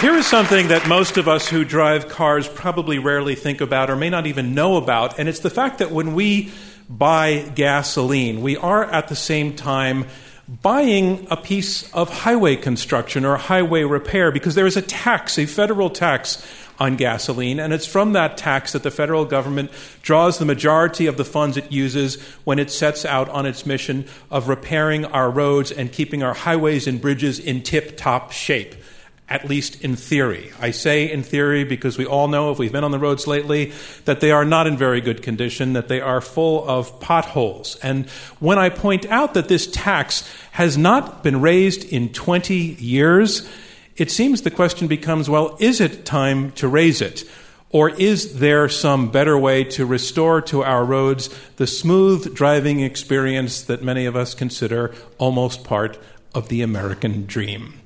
Here is something that most of us who drive cars probably rarely think about or may not even know about, and it's the fact that when we buy gasoline, we are at the same time buying a piece of highway construction or highway repair because there is a tax, a federal tax on gasoline, and it's from that tax that the federal government draws the majority of the funds it uses when it sets out on its mission of repairing our roads and keeping our highways and bridges in tip top shape at least in theory. I say in theory because we all know, if we've been on the roads lately, that they are not in very good condition, that they are full of potholes. And when I point out that this tax has not been raised in 20 years, it seems the question becomes well, is it time to raise it? Or is there some better way to restore to our roads the smooth driving experience that many of us consider almost part of the American dream?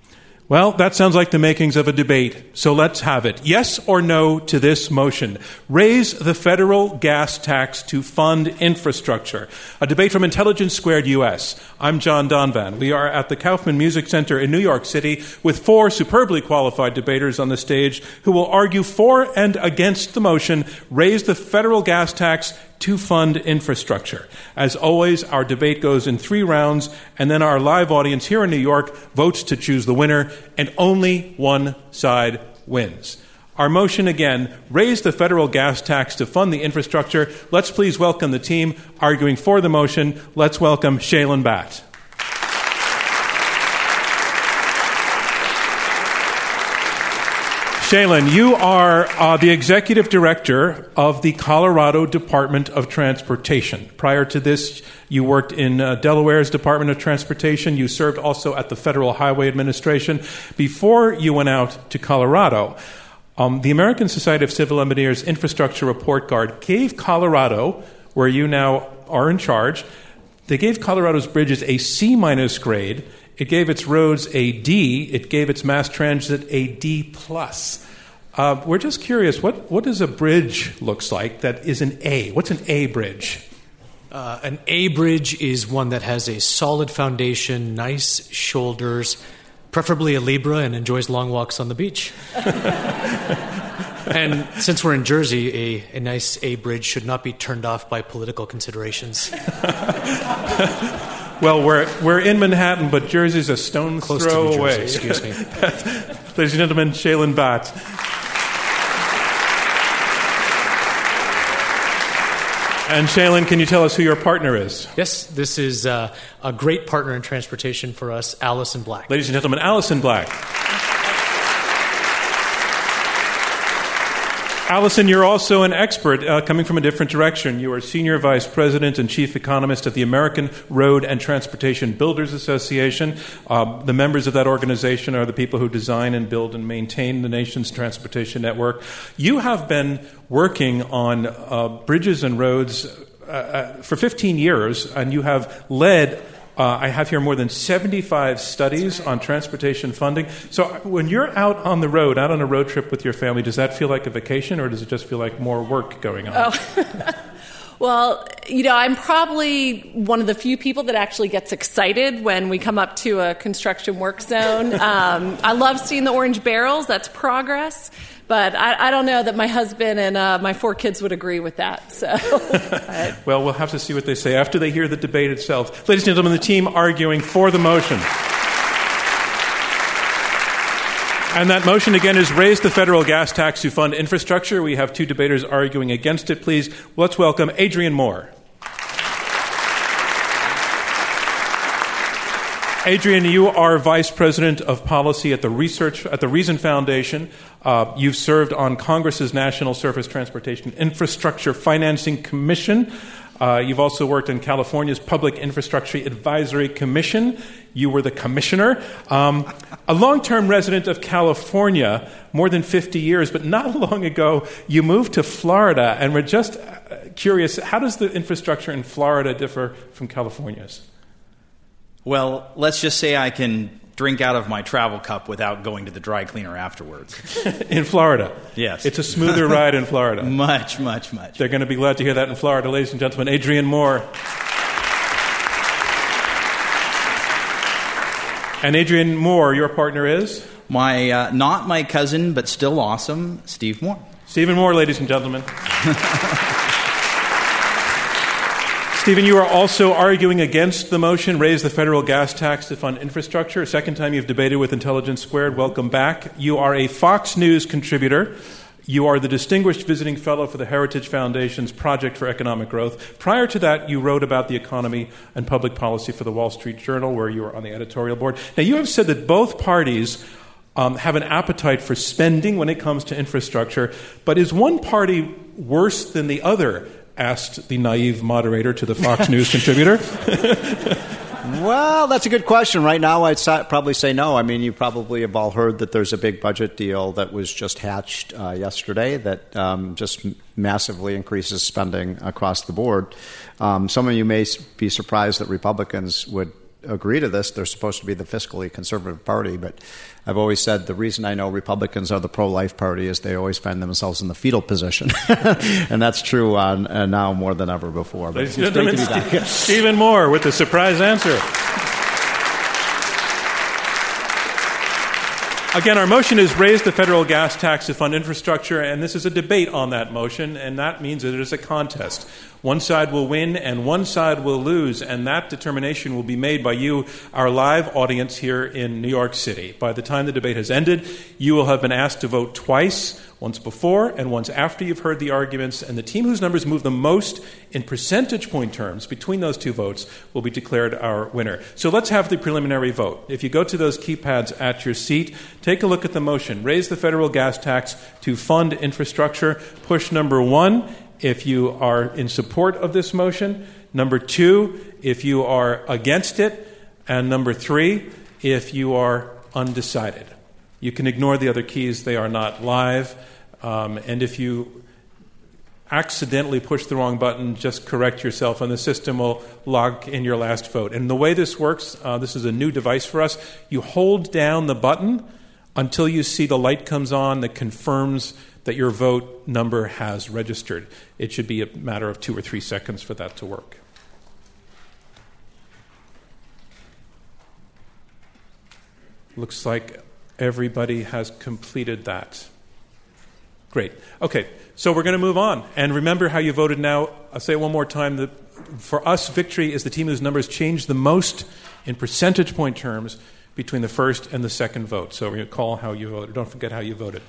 Well, that sounds like the makings of a debate, so let's have it. Yes or no to this motion? Raise the federal gas tax to fund infrastructure. A debate from Intelligence Squared US. I'm John Donvan. We are at the Kaufman Music Center in New York City with four superbly qualified debaters on the stage who will argue for and against the motion raise the federal gas tax to fund infrastructure. As always, our debate goes in three rounds, and then our live audience here in New York votes to choose the winner, and only one side wins. Our motion again raise the federal gas tax to fund the infrastructure. Let's please welcome the team arguing for the motion. Let's welcome Shailen Bhatt. Shailen, you are uh, the executive director of the Colorado Department of Transportation. Prior to this, you worked in uh, Delaware's Department of Transportation. You served also at the Federal Highway Administration before you went out to Colorado. Um, the American Society of Civil Engineers Infrastructure Report Card gave Colorado, where you now are in charge, they gave Colorado's bridges a C minus grade it gave its roads a D. It gave its mass transit a D plus. Uh, we're just curious, what, what does a bridge looks like that is an A? What's an A bridge? Uh, an A bridge is one that has a solid foundation, nice shoulders, preferably a Libra, and enjoys long walks on the beach. and since we're in Jersey, a, a nice A bridge should not be turned off by political considerations. Well, we're, we're in Manhattan, but Jersey's a stone's Close throw to away. Jersey, excuse me. Ladies and gentlemen, Shailen Bhatt. And Shailen, can you tell us who your partner is? Yes, this is uh, a great partner in transportation for us, Allison Black. Ladies and gentlemen, Allison Black. Allison, you're also an expert uh, coming from a different direction. You are Senior Vice President and Chief Economist of the American Road and Transportation Builders Association. Uh, the members of that organization are the people who design and build and maintain the nation's transportation network. You have been working on uh, bridges and roads uh, uh, for 15 years, and you have led uh, I have here more than 75 studies on transportation funding. So when you're out on the road, out on a road trip with your family, does that feel like a vacation or does it just feel like more work going on? Oh. Well, you know, I'm probably one of the few people that actually gets excited when we come up to a construction work zone. Um, I love seeing the orange barrels, that's progress. But I, I don't know that my husband and uh, my four kids would agree with that. So, well, we'll have to see what they say after they hear the debate itself. Ladies and gentlemen, the team arguing for the motion. And that motion again is raise the federal gas tax to fund infrastructure. We have two debaters arguing against it. Please, let's welcome Adrian Moore. Adrian, you are Vice President of Policy at the Research at the Reason Foundation. Uh, you've served on Congress's National Surface Transportation Infrastructure Financing Commission. Uh, you've also worked in California's Public Infrastructure Advisory Commission. You were the commissioner. Um, a long term resident of California, more than 50 years, but not long ago, you moved to Florida. And we're just uh, curious how does the infrastructure in Florida differ from California's? Well, let's just say I can drink out of my travel cup without going to the dry cleaner afterwards. in Florida? Yes. It's a smoother ride in Florida. much, much, much. They're going to be glad to hear that in Florida. Ladies and gentlemen, Adrian Moore. And Adrian Moore, your partner is? my uh, not my cousin, but still awesome, Steve Moore. Stephen Moore, ladies and gentlemen. Stephen, you are also arguing against the motion, raise the federal gas tax to fund infrastructure. Second time you've debated with Intelligence Squared. Welcome back. You are a Fox News contributor. You are the Distinguished Visiting Fellow for the Heritage Foundation's Project for Economic Growth. Prior to that, you wrote about the economy and public policy for the Wall Street Journal, where you were on the editorial board. Now, you have said that both parties um, have an appetite for spending when it comes to infrastructure, but is one party worse than the other asked the naive moderator to the Fox News contributor. well, that's a good question. Right now, I'd probably say no. I mean, you probably have all heard that there's a big budget deal that was just hatched uh, yesterday that um, just massively increases spending across the board. Um, some of you may be surprised that Republicans would agree to this. They're supposed to be the fiscally conservative party, but I've always said the reason I know Republicans are the pro life party is they always find themselves in the fetal position. and that's true on, uh, now more than ever before. But Stephen Moore with the surprise answer. Again, our motion is raise the federal gas tax to fund infrastructure, and this is a debate on that motion, and that means that it is a contest. One side will win and one side will lose, and that determination will be made by you, our live audience here in New York City. By the time the debate has ended, you will have been asked to vote twice once before and once after you've heard the arguments, and the team whose numbers move the most in percentage point terms between those two votes will be declared our winner. So let's have the preliminary vote. If you go to those keypads at your seat, take a look at the motion. Raise the federal gas tax to fund infrastructure. Push number one if you are in support of this motion. Number two, if you are against it. And number three, if you are undecided. You can ignore the other keys, they are not live. Um, and if you accidentally push the wrong button, just correct yourself, and the system will log in your last vote. And the way this works, uh, this is a new device for us. You hold down the button until you see the light comes on that confirms that your vote number has registered. It should be a matter of two or three seconds for that to work. Looks like everybody has completed that. Great. Okay, so we're going to move on. And remember how you voted now. I'll say it one more time. For us, victory is the team whose numbers change the most in percentage point terms between the first and the second vote. So recall how you voted. Don't forget how you voted.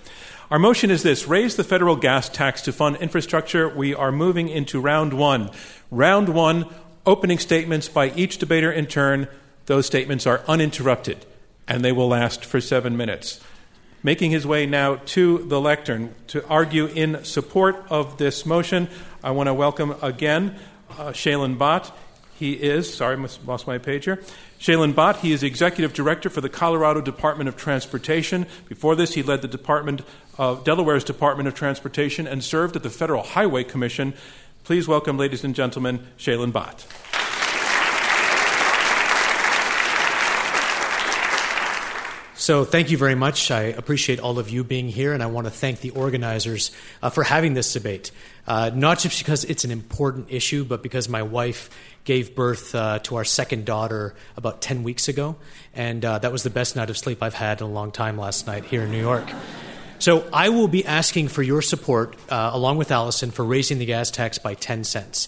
Our motion is this raise the federal gas tax to fund infrastructure. We are moving into round one. Round one, opening statements by each debater in turn. Those statements are uninterrupted, and they will last for seven minutes. Making his way now to the lectern to argue in support of this motion, I want to welcome again uh, Shailen Bhatt. He is, sorry, I lost my page here. Shailen Bhatt, he is Executive Director for the Colorado Department of Transportation. Before this, he led the Department of Delaware's Department of Transportation and served at the Federal Highway Commission. Please welcome, ladies and gentlemen, Shailen Bhatt. So, thank you very much. I appreciate all of you being here, and I want to thank the organizers uh, for having this debate. Uh, not just because it's an important issue, but because my wife gave birth uh, to our second daughter about 10 weeks ago, and uh, that was the best night of sleep I've had in a long time last night here in New York. So, I will be asking for your support, uh, along with Allison, for raising the gas tax by 10 cents.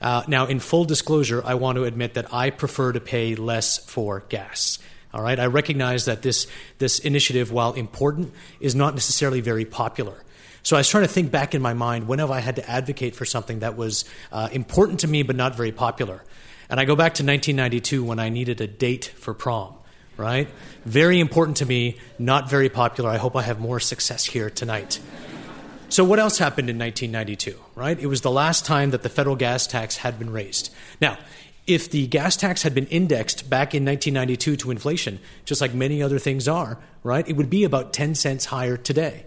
Uh, now, in full disclosure, I want to admit that I prefer to pay less for gas. All right, I recognize that this, this initiative, while important, is not necessarily very popular. So I was trying to think back in my mind when have I had to advocate for something that was uh, important to me but not very popular? And I go back to 1992 when I needed a date for prom, right? Very important to me, not very popular. I hope I have more success here tonight. So, what else happened in 1992, right? It was the last time that the federal gas tax had been raised. Now, if the gas tax had been indexed back in 1992 to inflation, just like many other things are, right, it would be about 10 cents higher today.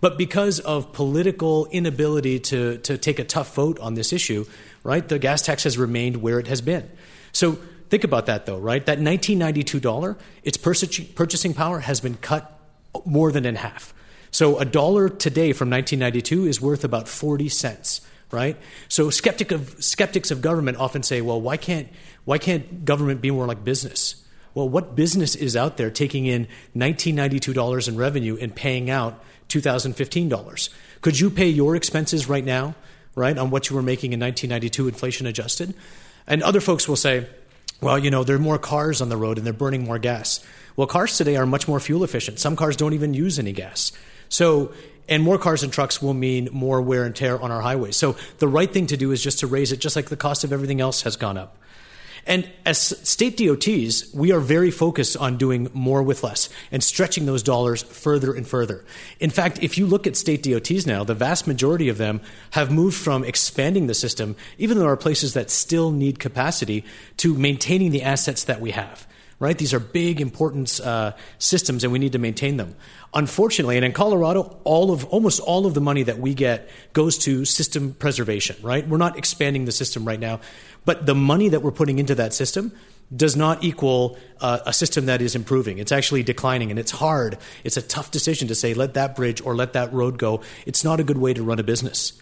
But because of political inability to, to take a tough vote on this issue, right, the gas tax has remained where it has been. So think about that, though, right? That 1992 dollar, its purchasing power has been cut more than in half. So a dollar today from 1992 is worth about 40 cents right? So skeptic of, skeptics of government often say, well, why can't, why can't government be more like business? Well, what business is out there taking in $1992 in revenue and paying out $2015? Could you pay your expenses right now, right, on what you were making in 1992 inflation adjusted? And other folks will say, well, you know, there are more cars on the road and they're burning more gas. Well, cars today are much more fuel efficient. Some cars don't even use any gas. So, and more cars and trucks will mean more wear and tear on our highways. So the right thing to do is just to raise it, just like the cost of everything else has gone up. And as state DOTs, we are very focused on doing more with less and stretching those dollars further and further. In fact, if you look at state DOTs now, the vast majority of them have moved from expanding the system, even though there are places that still need capacity, to maintaining the assets that we have right? These are big, important uh, systems, and we need to maintain them. Unfortunately, and in Colorado, all of almost all of the money that we get goes to system preservation, right? We're not expanding the system right now, but the money that we're putting into that system does not equal uh, a system that is improving. It's actually declining, and it's hard. It's a tough decision to say, let that bridge or let that road go. It's not a good way to run a business.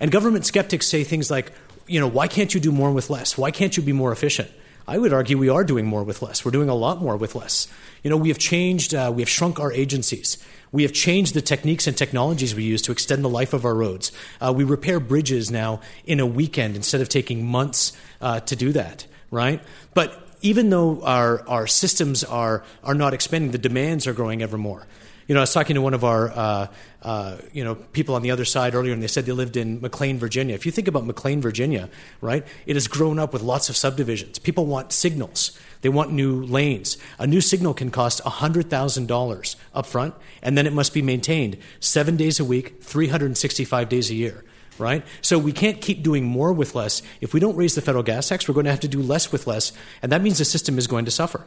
And government skeptics say things like, you know, why can't you do more with less? Why can't you be more efficient? I would argue we are doing more with less. We're doing a lot more with less. You know, we have changed, uh, we have shrunk our agencies. We have changed the techniques and technologies we use to extend the life of our roads. Uh, we repair bridges now in a weekend instead of taking months uh, to do that, right? But even though our, our systems are, are not expanding, the demands are growing ever more. You know, I was talking to one of our, uh, uh, you know, people on the other side earlier, and they said they lived in McLean, Virginia. If you think about McLean, Virginia, right, it has grown up with lots of subdivisions. People want signals. They want new lanes. A new signal can cost $100,000 up front, and then it must be maintained seven days a week, 365 days a year right? So we can't keep doing more with less. If we don't raise the federal gas tax, we're going to have to do less with less, and that means the system is going to suffer.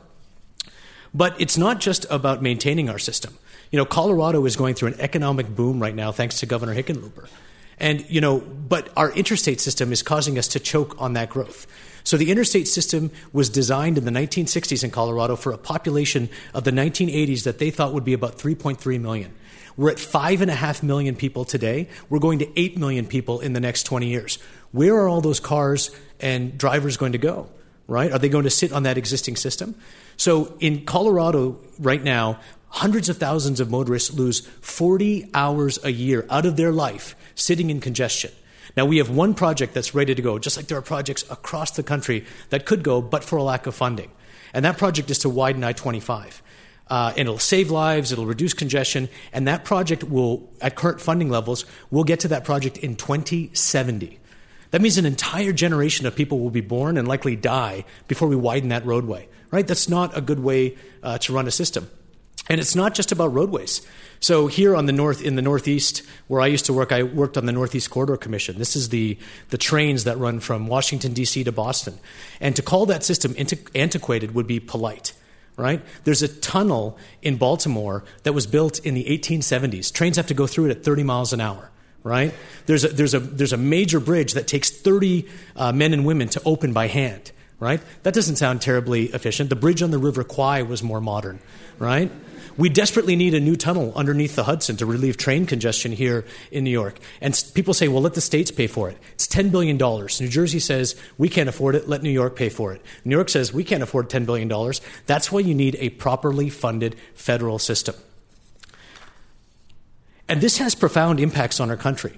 But it's not just about maintaining our system. You know, Colorado is going through an economic boom right now thanks to Governor Hickenlooper. And, you know, but our interstate system is causing us to choke on that growth. So the interstate system was designed in the 1960s in Colorado for a population of the 1980s that they thought would be about 3.3 million. We're at 5.5 million people today. We're going to 8 million people in the next 20 years. Where are all those cars and drivers going to go? Right? Are they going to sit on that existing system? So in Colorado right now, hundreds of thousands of motorists lose 40 hours a year out of their life sitting in congestion. Now, we have one project that's ready to go, just like there are projects across the country that could go, but for a lack of funding. And that project is to widen I 25. Uh, and it'll save lives, it'll reduce congestion, and that project will, at current funding levels, we'll get to that project in 2070. That means an entire generation of people will be born and likely die before we widen that roadway, right? That's not a good way uh, to run a system. And it's not just about roadways. So here on the north, in the Northeast, where I used to work, I worked on the Northeast Corridor Commission. This is the, the trains that run from Washington, D.C. to Boston. And to call that system antiquated would be polite, right? There's a tunnel in Baltimore that was built in the 1870s. Trains have to go through it at 30 miles an hour right? There's a, there's a, there's a major bridge that takes 30 uh, men and women to open by hand, right? That doesn't sound terribly efficient. The bridge on the River Kwai was more modern, right? We desperately need a new tunnel underneath the Hudson to relieve train congestion here in New York. And people say, well, let the states pay for it. It's $10 billion. New Jersey says, we can't afford it, let New York pay for it. New York says, we can't afford $10 billion. That's why you need a properly funded federal system. And this has profound impacts on our country.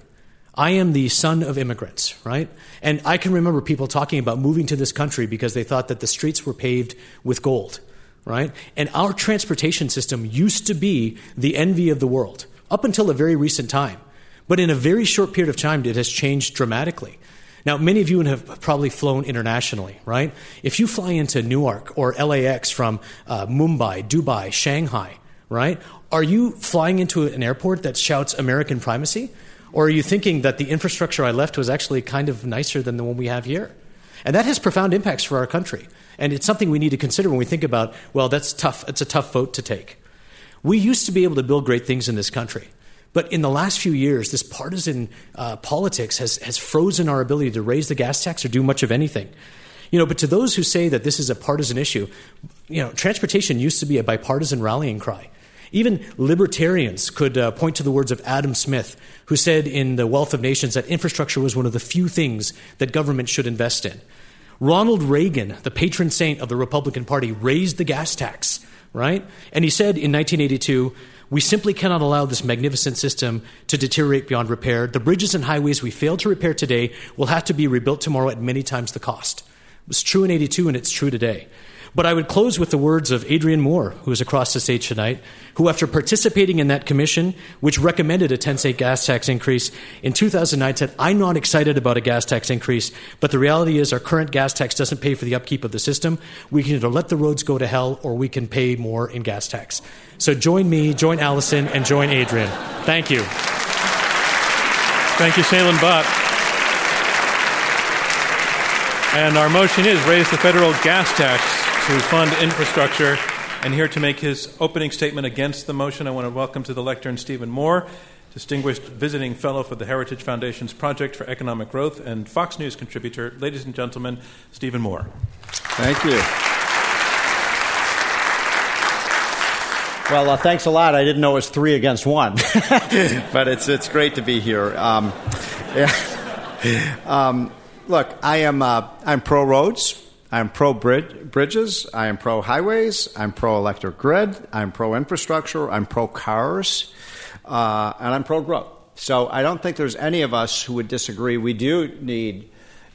I am the son of immigrants, right? And I can remember people talking about moving to this country because they thought that the streets were paved with gold right? And our transportation system used to be the envy of the world up until a very recent time. But in a very short period of time, it has changed dramatically. Now, many of you have probably flown internationally, right? If you fly into Newark or LAX from uh, Mumbai, Dubai, Shanghai, right? Are you flying into an airport that shouts American primacy? Or are you thinking that the infrastructure I left was actually kind of nicer than the one we have here? And that has profound impacts for our country. And it's something we need to consider when we think about, well, that's tough. It's a tough vote to take. We used to be able to build great things in this country. But in the last few years, this partisan uh, politics has, has frozen our ability to raise the gas tax or do much of anything. You know, but to those who say that this is a partisan issue, you know, transportation used to be a bipartisan rallying cry. Even libertarians could uh, point to the words of Adam Smith, who said in The Wealth of Nations that infrastructure was one of the few things that government should invest in. Ronald Reagan, the patron saint of the Republican Party, raised the gas tax, right? And he said in 1982, we simply cannot allow this magnificent system to deteriorate beyond repair. The bridges and highways we fail to repair today will have to be rebuilt tomorrow at many times the cost. It was true in 82 and it's true today. But I would close with the words of Adrian Moore, who is across the stage tonight, who, after participating in that commission, which recommended a 10 cent gas tax increase, in 2009 said, I'm not excited about a gas tax increase, but the reality is our current gas tax doesn't pay for the upkeep of the system. We can either let the roads go to hell or we can pay more in gas tax. So join me, join Allison, and join Adrian. Thank you. Thank you, Shailen Bhatt. And our motion is raise the federal gas tax to fund infrastructure. And here to make his opening statement against the motion, I want to welcome to the lectern Stephen Moore, distinguished visiting fellow for the Heritage Foundation's Project for Economic Growth and Fox News contributor. Ladies and gentlemen, Stephen Moore. Thank you. Well, uh, thanks a lot. I didn't know it was three against one, but it's it's great to be here. Um, yeah. um, look, I am uh, I'm pro roads. I'm pro bridges. I am pro highways. I'm pro electric grid. I'm pro infrastructure. I'm pro cars, uh, and I'm pro growth. So I don't think there's any of us who would disagree. We do need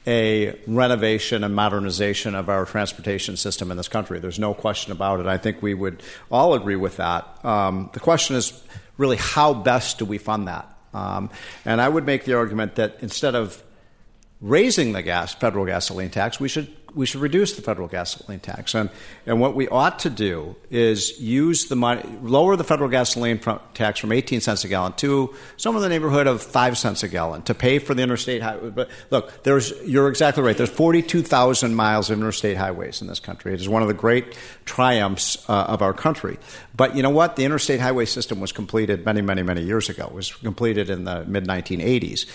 a renovation and modernization of our transportation system in this country. There's no question about it. I think we would all agree with that. Um, the question is really how best do we fund that? Um, and I would make the argument that instead of raising the gas federal gasoline tax, we should we should reduce the federal gasoline tax. And, and what we ought to do is use the money, lower the federal gasoline tax from 18 cents a gallon to somewhere in the neighborhood of 5 cents a gallon to pay for the interstate highway. But look, there's, you're exactly right. There's 42,000 miles of interstate highways in this country. It is one of the great triumphs uh, of our country. But you know what? The interstate highway system was completed many, many, many years ago. It was completed in the mid 1980s.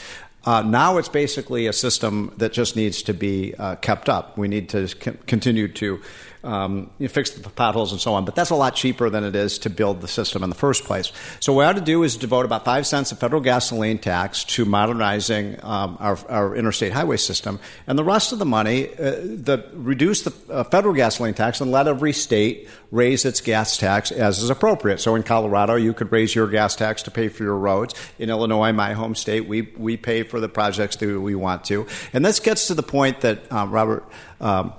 Uh, now it's basically a system that just needs to be uh, kept up. We need to c- continue to um, you fix the potholes and so on. But that's a lot cheaper than it is to build the system in the first place. So what we ought to do is devote about five cents of federal gasoline tax to modernizing um, our, our, interstate highway system, and the rest of the money, uh, the, reduce the uh, federal gasoline tax and let every state raise its gas tax as is appropriate. So in Colorado, you could raise your gas tax to pay for your roads. In Illinois, my home state, we we pay for the projects that we want to, and this gets to the point that um, Robert. Um,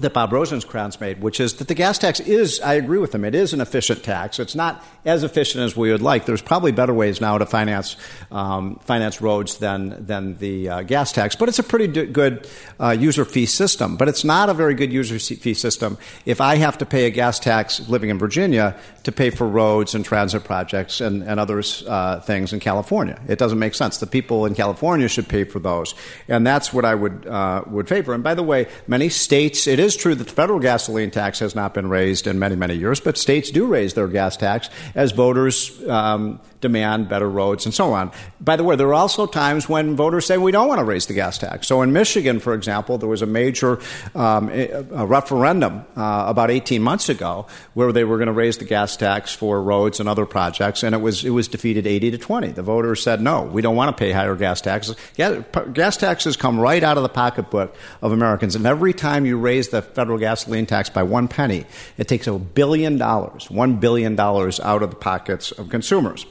that Bob Rosenkranz made, which is that the gas tax is, I agree with him, it is an efficient tax. It's not as efficient as we would like. There's probably better ways now to finance um, finance roads than than the uh, gas tax, but it's a pretty d- good uh, user fee system. But it's not a very good user fee system if I have to pay a gas tax living in Virginia to pay for roads and transit projects and, and other uh, things in California. It doesn't make sense. The people in California should pay for those, and that's what I would uh, would favor. And by the way, many states it is is true that the federal gasoline tax has not been raised in many, many years, but states do raise their gas tax as voters um, demand better roads and so on. By the way, there are also times when voters say we don't want to raise the gas tax. So in Michigan, for example, there was a major um, a referendum uh, about 18 months ago where they were going to raise the gas tax for roads and other projects, and it was it was defeated 80 to 20. The voters said no, we don't want to pay higher gas taxes. Gas taxes come right out of the pocketbook of Americans, and every time you raise the federal gasoline tax by one penny, it takes a billion dollars, one billion dollars out of the pockets of consumers.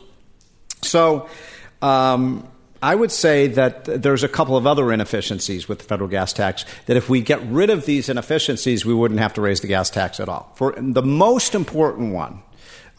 So, um, I would say that there's a couple of other inefficiencies with the federal gas tax that if we get rid of these inefficiencies, we wouldn't have to raise the gas tax at all. For the most important one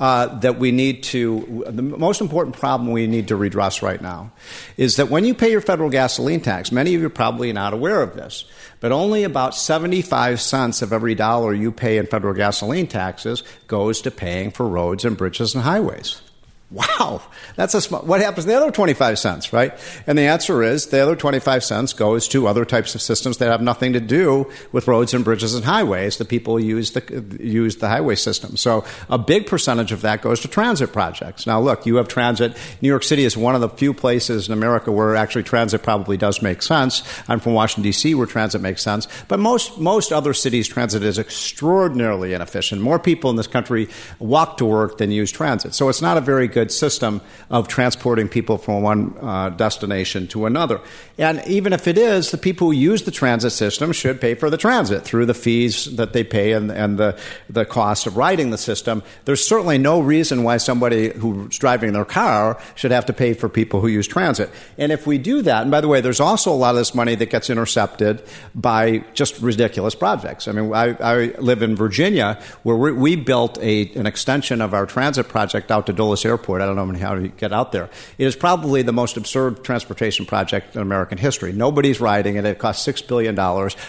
uh, that we need to, the most important problem we need to redress right now is that when you pay your federal gasoline tax, many of you are probably not aware of this, but only about 75 cents of every dollar you pay in federal gasoline taxes goes to paying for roads and bridges and highways. Wow, that's a small, what happens to the other 25 cents, right? And the answer is the other 25 cents goes to other types of systems that have nothing to do with roads and bridges and highways. The people use the, use the highway system. So a big percentage of that goes to transit projects. Now look, you have transit. New York City is one of the few places in America where actually transit probably does make sense. I'm from Washington DC where transit makes sense. But most, most other cities, transit is extraordinarily inefficient. More people in this country walk to work than use transit. So it's not a very good system of transporting people from one uh, destination to another. And even if it is, the people who use the transit system should pay for the transit through the fees that they pay and, and the, the cost of riding the system. There's certainly no reason why somebody who's driving their car should have to pay for people who use transit. And if we do that, and by the way, there's also a lot of this money that gets intercepted by just ridiculous projects. I mean, I, I live in Virginia where we, we built a, an extension of our transit project out to Dulles Airport. I don't know how to get out there. It is probably the most absurd transportation project in American history. Nobody's riding it. It cost $6 billion.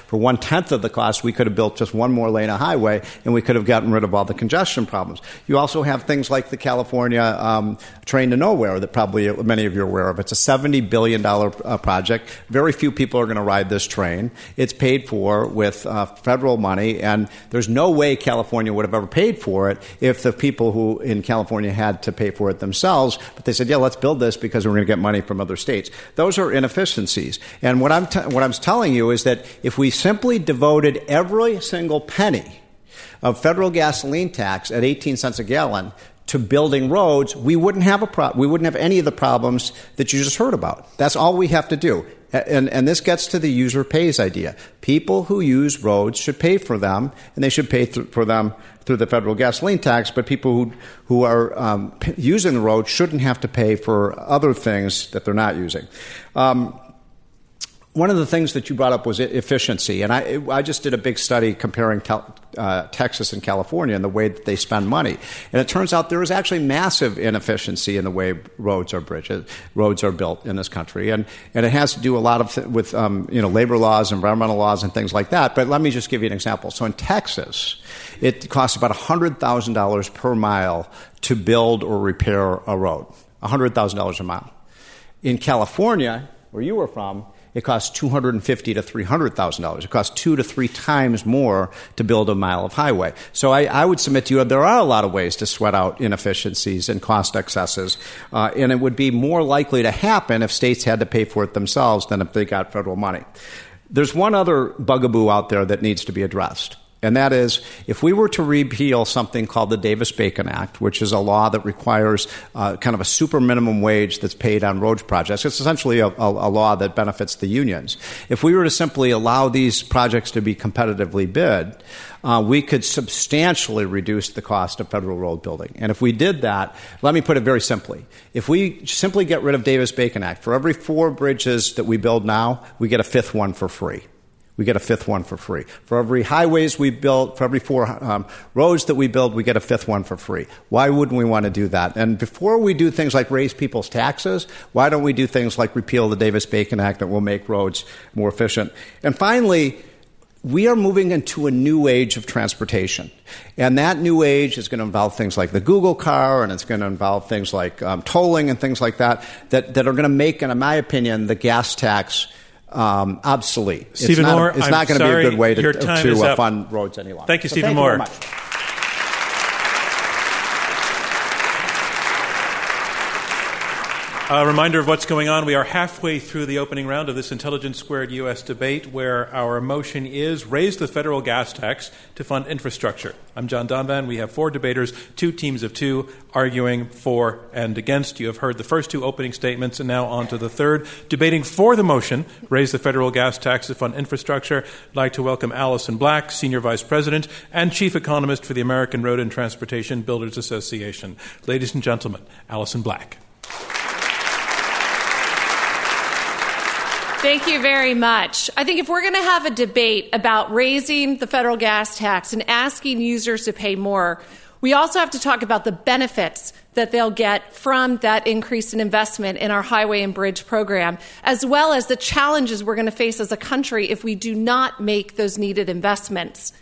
For one tenth of the cost, we could have built just one more lane of highway and we could have gotten rid of all the congestion problems. You also have things like the California um, train to nowhere that probably many of you are aware of. It's a $70 billion uh, project. Very few people are going to ride this train. It's paid for with uh, federal money, and there's no way California would have ever paid for it if the people who in California had to pay for it themselves. But they said, yeah, let's build this because we're going to get money from other states. Those are inefficiencies. And what I'm, t- what I'm telling you is that if we simply devoted every single penny of federal gasoline tax at 18 cents a gallon to building roads, we wouldn't have a pro- we wouldn't have any of the problems that you just heard about. That's all we have to do. And, and this gets to the user pays idea. People who use roads should pay for them, and they should pay th- for them through the federal gasoline tax. But people who who are um, p- using the road shouldn't have to pay for other things that they're not using. Um, one of the things that you brought up was efficiency, and I, I just did a big study comparing uh, Texas and California and the way that they spend money, and it turns out there is actually massive inefficiency in the way roads are bridges, roads are built in this country, and and it has to do a lot of th- with um, you know labor laws, environmental laws, and things like that. But let me just give you an example. So in Texas, it costs about hundred thousand dollars per mile to build or repair a road, hundred thousand dollars a mile. In California, where you were from it costs two hundred and fifty to three hundred thousand dollars. It costs two to three times more to build a mile of highway. So I, I, would submit to you there are a lot of ways to sweat out inefficiencies and cost excesses, uh, and it would be more likely to happen if states had to pay for it themselves than if they got federal money. There's one other bugaboo out there that needs to be addressed. And that is, if we were to repeal something called the Davis Bacon Act, which is a law that requires uh, kind of a super minimum wage that's paid on road projects, it's essentially a, a, a, law that benefits the unions. If we were to simply allow these projects to be competitively bid, uh, we could substantially reduce the cost of federal road building. And if we did that, let me put it very simply. If we simply get rid of Davis Bacon Act, for every four bridges that we build now, we get a fifth one for free we get a fifth one for free. For every highways we build, for every four um, roads that we build, we get a fifth one for free. Why wouldn't we want to do that? And before we do things like raise people's taxes, why don't we do things like repeal the Davis Bacon Act that will make roads more efficient? And finally, we are moving into a new age of transportation. And that new age is going to involve things like the Google car, and it's going to involve things like um, tolling and things like that, that, that are going to make, in my opinion, the gas tax um, obsolete. Stephen it's not, Moore, it's not going to be a good way to, to uh, fund roads any longer. Thank you, so Stephen thank Moore. You A reminder of what's going on. We are halfway through the opening round of this Intelligence Squared U.S. debate, where our motion is raise the federal gas tax to fund infrastructure. I'm John Donvan. We have four debaters, two teams of two, arguing for and against. You have heard the first two opening statements, and now on to the third. Debating for the motion, raise the federal gas tax to fund infrastructure, I'd like to welcome Allison Black, Senior Vice President and Chief Economist for the American Road and Transportation Builders Association. Ladies and gentlemen, Allison Black. Thank you very much. I think if we're going to have a debate about raising the federal gas tax and asking users to pay more, we also have to talk about the benefits that they'll get from that increase in investment in our highway and bridge program, as well as the challenges we're going to face as a country if we do not make those needed investments.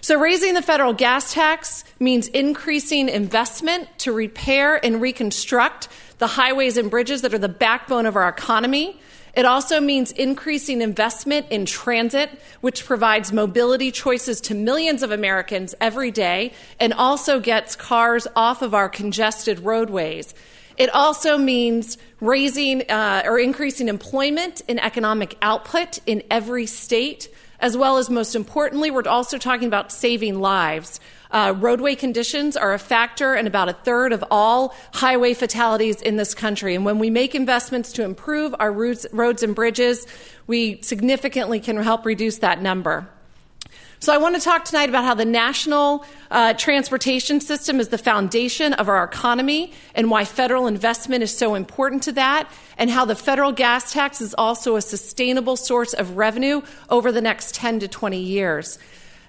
So, raising the federal gas tax means increasing investment to repair and reconstruct the highways and bridges that are the backbone of our economy. It also means increasing investment in transit, which provides mobility choices to millions of Americans every day and also gets cars off of our congested roadways. It also means raising uh, or increasing employment and economic output in every state as well as most importantly, we're also talking about saving lives. Uh, roadway conditions are a factor in about a third of all highway fatalities in this country. And when we make investments to improve our roads, roads and bridges, we significantly can help reduce that number. So, I want to talk tonight about how the national uh, transportation system is the foundation of our economy and why federal investment is so important to that, and how the federal gas tax is also a sustainable source of revenue over the next 10 to 20 years.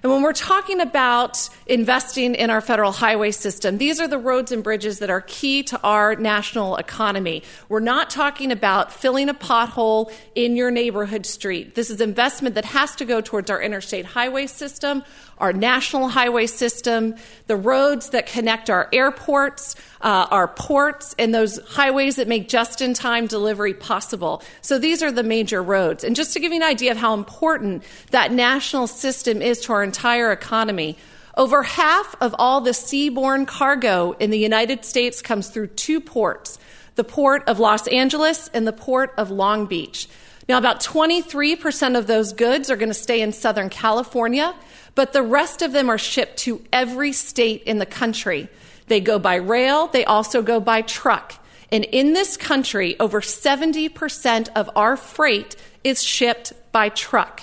And when we're talking about investing in our federal highway system, these are the roads and bridges that are key to our national economy. We're not talking about filling a pothole in your neighborhood street. This is investment that has to go towards our interstate highway system, our national highway system, the roads that connect our airports, uh, our ports, and those highways that make just in time delivery possible. So these are the major roads. And just to give you an idea of how important that national system is to our entire economy, over half of all the seaborne cargo in the United States comes through two ports the port of Los Angeles and the port of Long Beach. Now, about 23% of those goods are going to stay in Southern California, but the rest of them are shipped to every state in the country. They go by rail, they also go by truck. And in this country, over 70% of our freight is shipped by truck.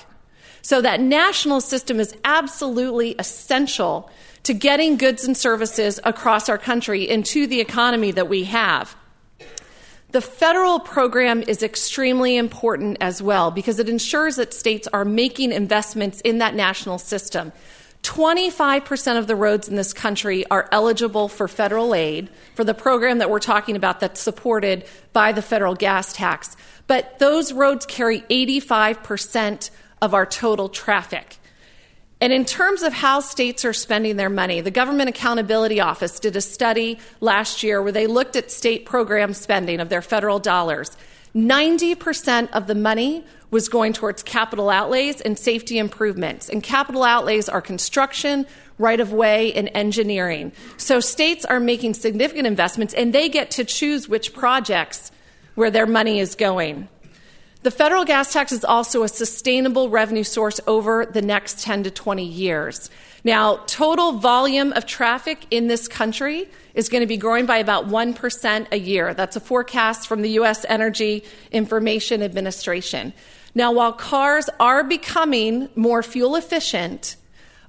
So that national system is absolutely essential to getting goods and services across our country into the economy that we have. The federal program is extremely important as well because it ensures that states are making investments in that national system. 25% of the roads in this country are eligible for federal aid for the program that we're talking about that's supported by the federal gas tax. But those roads carry 85% of our total traffic. And in terms of how states are spending their money, the Government Accountability Office did a study last year where they looked at state program spending of their federal dollars. 90% of the money was going towards capital outlays and safety improvements. And capital outlays are construction, right of way, and engineering. So states are making significant investments and they get to choose which projects where their money is going. The federal gas tax is also a sustainable revenue source over the next 10 to 20 years. Now, total volume of traffic in this country is going to be growing by about 1% a year. That's a forecast from the U.S. Energy Information Administration. Now, while cars are becoming more fuel efficient,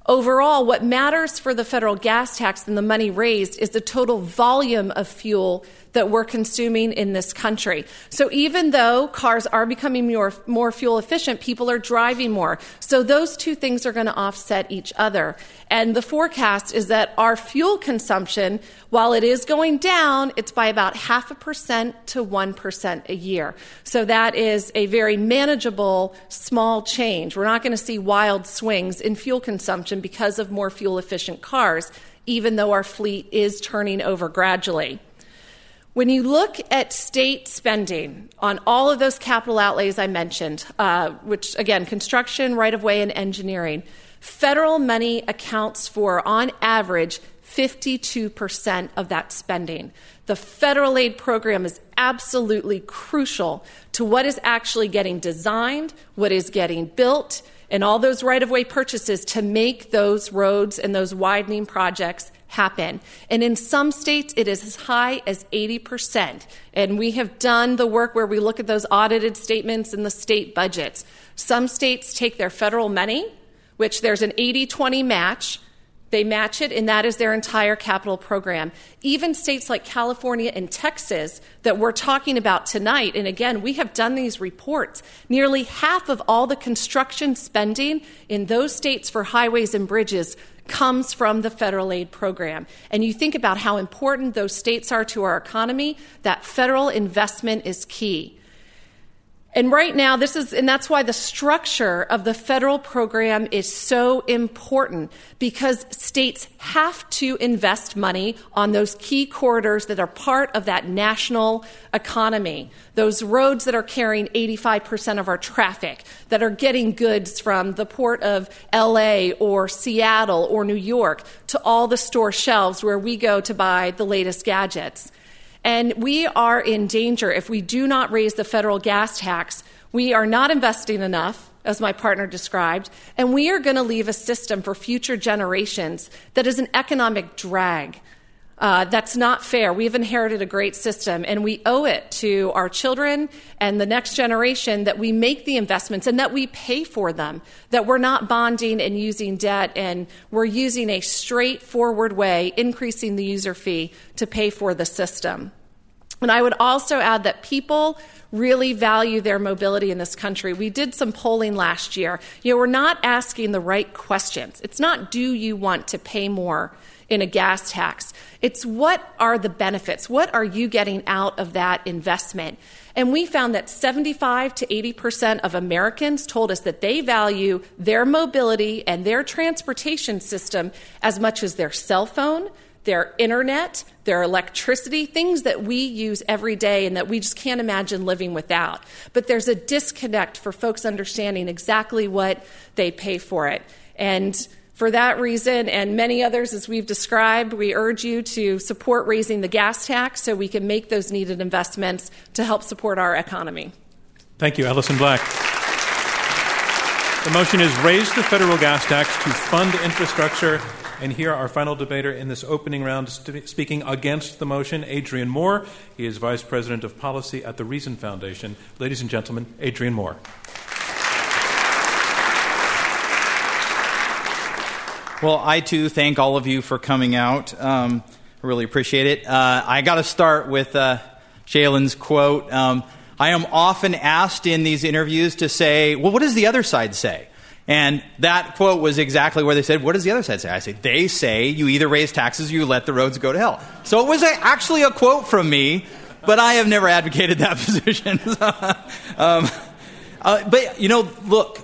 overall, what matters for the federal gas tax and the money raised is the total volume of fuel that we're consuming in this country. So even though cars are becoming more, more fuel efficient, people are driving more. So those two things are going to offset each other. And the forecast is that our fuel consumption, while it is going down, it's by about half a percent to 1% a year. So that is a very manageable, small change. We're not going to see wild swings in fuel consumption because of more fuel efficient cars, even though our fleet is turning over gradually. When you look at state spending on all of those capital outlays I mentioned, uh, which again, construction, right of way, and engineering, federal money accounts for, on average, 52% of that spending. The federal aid program is absolutely crucial to what is actually getting designed, what is getting built, and all those right of way purchases to make those roads and those widening projects happen. And in some states, it is as high as 80%. And we have done the work where we look at those audited statements and the state budgets. Some states take their federal money, which there's an 80 20 match. They match it, and that is their entire capital program. Even states like California and Texas that we're talking about tonight, and again, we have done these reports. Nearly half of all the construction spending in those states for highways and bridges comes from the federal aid program. And you think about how important those states are to our economy, that federal investment is key. And right now, this is, and that's why the structure of the federal program is so important because states have to invest money on those key corridors that are part of that national economy. Those roads that are carrying 85% of our traffic, that are getting goods from the port of LA or Seattle or New York to all the store shelves where we go to buy the latest gadgets. And we are in danger if we do not raise the federal gas tax. We are not investing enough as my partner described, and we are going to leave a system for future generations that is an economic drag. Uh, that's not fair. We've inherited a great system, and we owe it to our children and the next generation that we make the investments and that we pay for them, that we're not bonding and using debt, and we're using a straightforward way, increasing the user fee to pay for the system. And I would also add that people really value their mobility in this country. We did some polling last year. You know, we're not asking the right questions. It's not do you want to pay more in a gas tax? It's what are the benefits? What are you getting out of that investment? And we found that 75 to 80% of Americans told us that they value their mobility and their transportation system as much as their cell phone, their internet, their electricity, things that we use every day and that we just can't imagine living without. But there's a disconnect for folks understanding exactly what they pay for it. And for that reason and many others, as we've described, we urge you to support raising the gas tax so we can make those needed investments to help support our economy. Thank you, Allison Black. The motion is raise the federal gas tax to fund infrastructure and here, our final debater in this opening round, st- speaking against the motion, Adrian Moore. He is Vice President of Policy at the Reason Foundation. Ladies and gentlemen, Adrian Moore. Well, I too thank all of you for coming out. Um, I really appreciate it. Uh, I got to start with uh, Shailen's quote. Um, I am often asked in these interviews to say, well, what does the other side say? And that quote was exactly where they said, What does the other side say? I say, They say you either raise taxes or you let the roads go to hell. So it was a, actually a quote from me, but I have never advocated that position. um, uh, but, you know, look,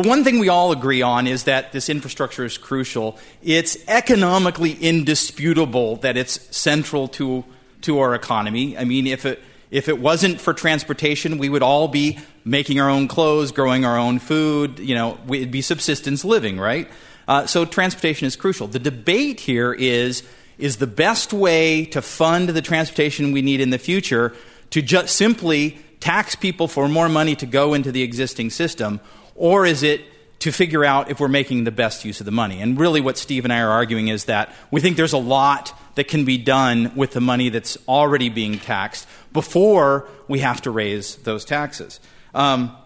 the one thing we all agree on is that this infrastructure is crucial. It's economically indisputable that it's central to, to our economy. I mean, if it, if it wasn't for transportation, we would all be making our own clothes, growing our own food. You know, it'd be subsistence living, right? Uh, so transportation is crucial. The debate here is is the best way to fund the transportation we need in the future to just simply tax people for more money to go into the existing system, or is it to figure out if we're making the best use of the money? And really, what Steve and I are arguing is that we think there's a lot that can be done with the money that's already being taxed before we have to raise those taxes. Um,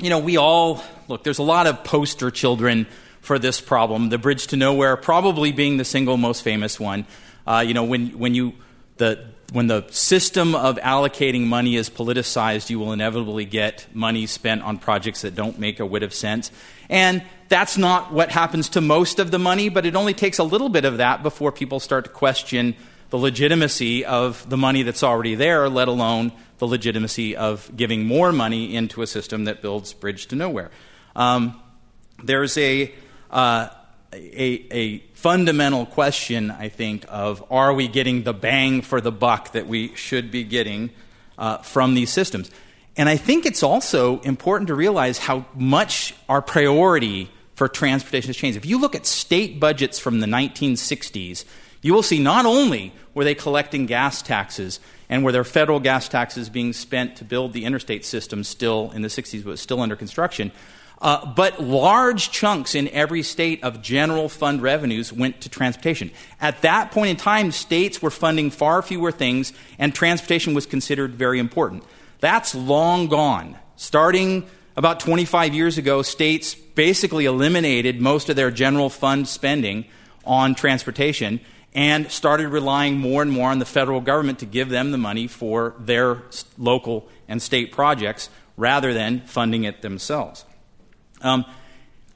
you know, we all look, there's a lot of poster children for this problem. The Bridge to Nowhere probably being the single most famous one. Uh, you know, when, when, you, the, when the system of allocating money is politicized, you will inevitably get money spent on projects that don't make a whit of sense. And that's not what happens to most of the money, but it only takes a little bit of that before people start to question the legitimacy of the money that's already there, let alone the legitimacy of giving more money into a system that builds bridge to nowhere. Um, there's a, uh, a, a, fundamental question, I think, of are we getting the bang for the buck that we should be getting uh, from these systems? And I think it's also important to realize how much our priority for transportation has changed. If you look at state budgets from the 1960s, you will see not only were they collecting gas taxes and were there federal gas taxes being spent to build the interstate system still in the 60s, but still under construction, uh, but large chunks in every state of general fund revenues went to transportation. At that point in time, states were funding far fewer things, and transportation was considered very important. That's long gone. Starting about 25 years ago, states basically eliminated most of their general fund spending on transportation and started relying more and more on the federal government to give them the money for their local and state projects rather than funding it themselves. Um,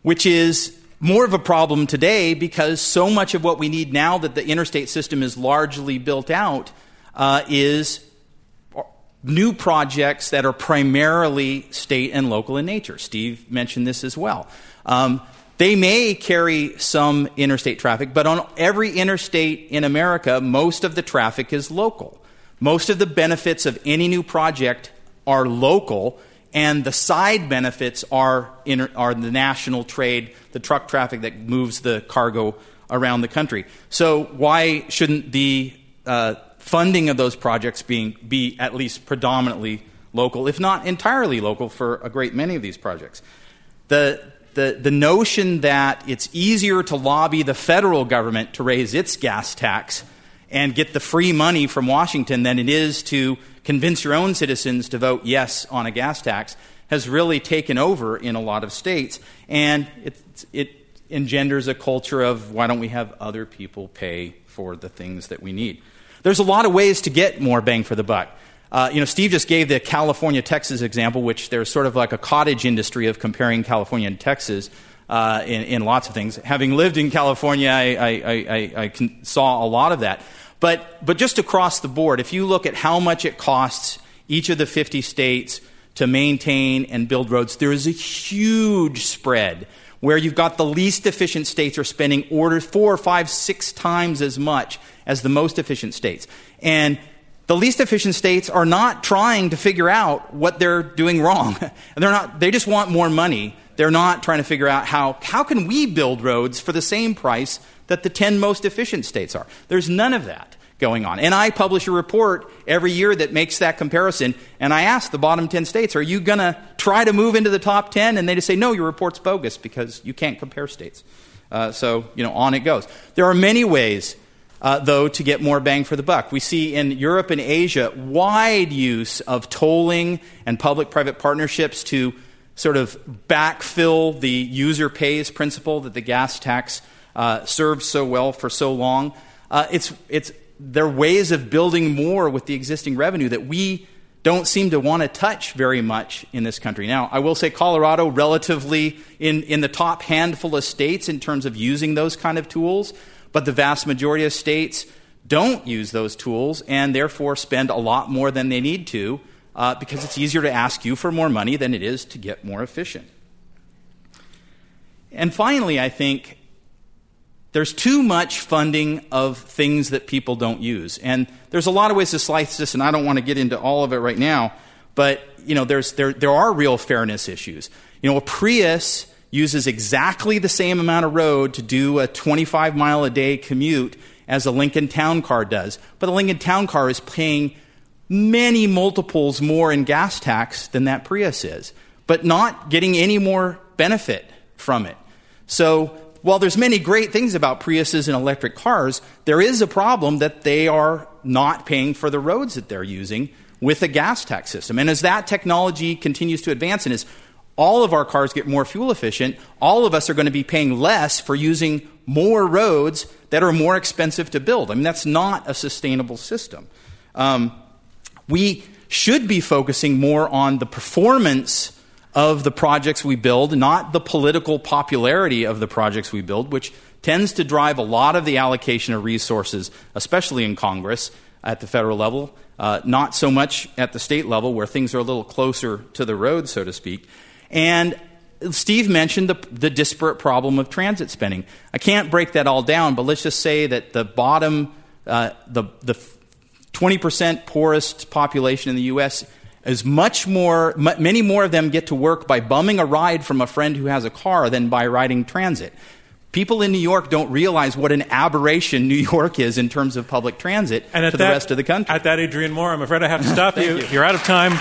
which is more of a problem today because so much of what we need now that the interstate system is largely built out uh, is new projects that are primarily state and local in nature. Steve mentioned this as well. Um, they may carry some interstate traffic, but on every interstate in America, most of the traffic is local. Most of the benefits of any new project are local, and the side benefits are, inter- are the national trade, the truck traffic that moves the cargo around the country. So, why shouldn't the uh, funding of those projects being, be at least predominantly local, if not entirely local, for a great many of these projects. the, the, the notion that it's easier to lobby the federal government to raise its gas tax and get the free money from Washington than it is to convince your own citizens to vote yes on a gas tax has really taken over in a lot of states. And it, it engenders a culture of why don't we have other people pay for the things that we need? There's a lot of ways to get more bang for the buck. Uh, you know, Steve just gave the California Texas example, which there's sort of like a cottage industry of comparing California and Texas uh, in, in, lots of things. Having lived in California, I, I, I, I saw a lot of that. But, but just across the board, if you look at how much it costs each of the 50 states to maintain and build roads, there is a huge spread where you've got the least efficient states are spending orders four, five, six times as much as the most efficient states. And the least efficient states are not trying to figure out what they're doing wrong. they're not, they just want more money. They're not trying to figure out how, how can we build roads for the same price that the 10 most efficient states are. There's none of that going on. And I publish a report every year that makes that comparison. And I ask the bottom 10 states, are you going to try to move into the top 10? And they just say, no, your report's bogus because you can't compare states. Uh, so, you know, on it goes. There are many ways uh, though, to get more bang for the buck. We see in Europe and Asia wide use of tolling and public private partnerships to sort of backfill the user pays principle that the gas tax uh, served so well for so long. Uh, it's, it's, there are ways of building more with the existing revenue that we don't seem to want to touch very much in this country. Now, I will say Colorado, relatively in, in the top handful of states in terms of using those kind of tools, but the vast majority of states don't use those tools and therefore spend a lot more than they need to uh, because it's easier to ask you for more money than it is to get more efficient. And finally, I think there's too much funding of things that people don't use. And there's a lot of ways to slice this, and I don't want to get into all of it right now, but you know, there's, there, there are real fairness issues. You know, a Prius uses exactly the same amount of road to do a 25 mile a day commute as a Lincoln Town Car does. But the Lincoln Town Car is paying many multiples more in gas tax than that Prius is, but not getting any more benefit from it. So while there's many great things about Priuses and electric cars, there is a problem that they are not paying for the roads that they're using with a gas tax system. And as that technology continues to advance and as all of our cars get more fuel efficient, all of us are going to be paying less for using more roads that are more expensive to build. I mean, that's not a sustainable system. Um, we should be focusing more on the performance of the projects we build, not the political popularity of the projects we build, which tends to drive a lot of the allocation of resources, especially in Congress at the federal level, uh, not so much at the state level where things are a little closer to the road, so to speak. And Steve mentioned the, the, disparate problem of transit spending. I can't break that all down, but let's just say that the bottom, uh, the, the 20% poorest population in the U.S. is much more, many more of them get to work by bumming a ride from a friend who has a car than by riding transit. People in New York don't realize what an aberration New York is in terms of public transit and to that, the rest of the country. At that, Adrian Moore, I'm afraid I have to stop you. you. You're out of time.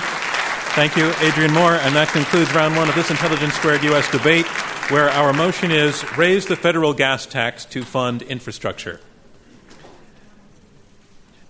Thank you, Adrian Moore. And that concludes round one of this Intelligence Squared U.S. debate, where our motion is raise the federal gas tax to fund infrastructure.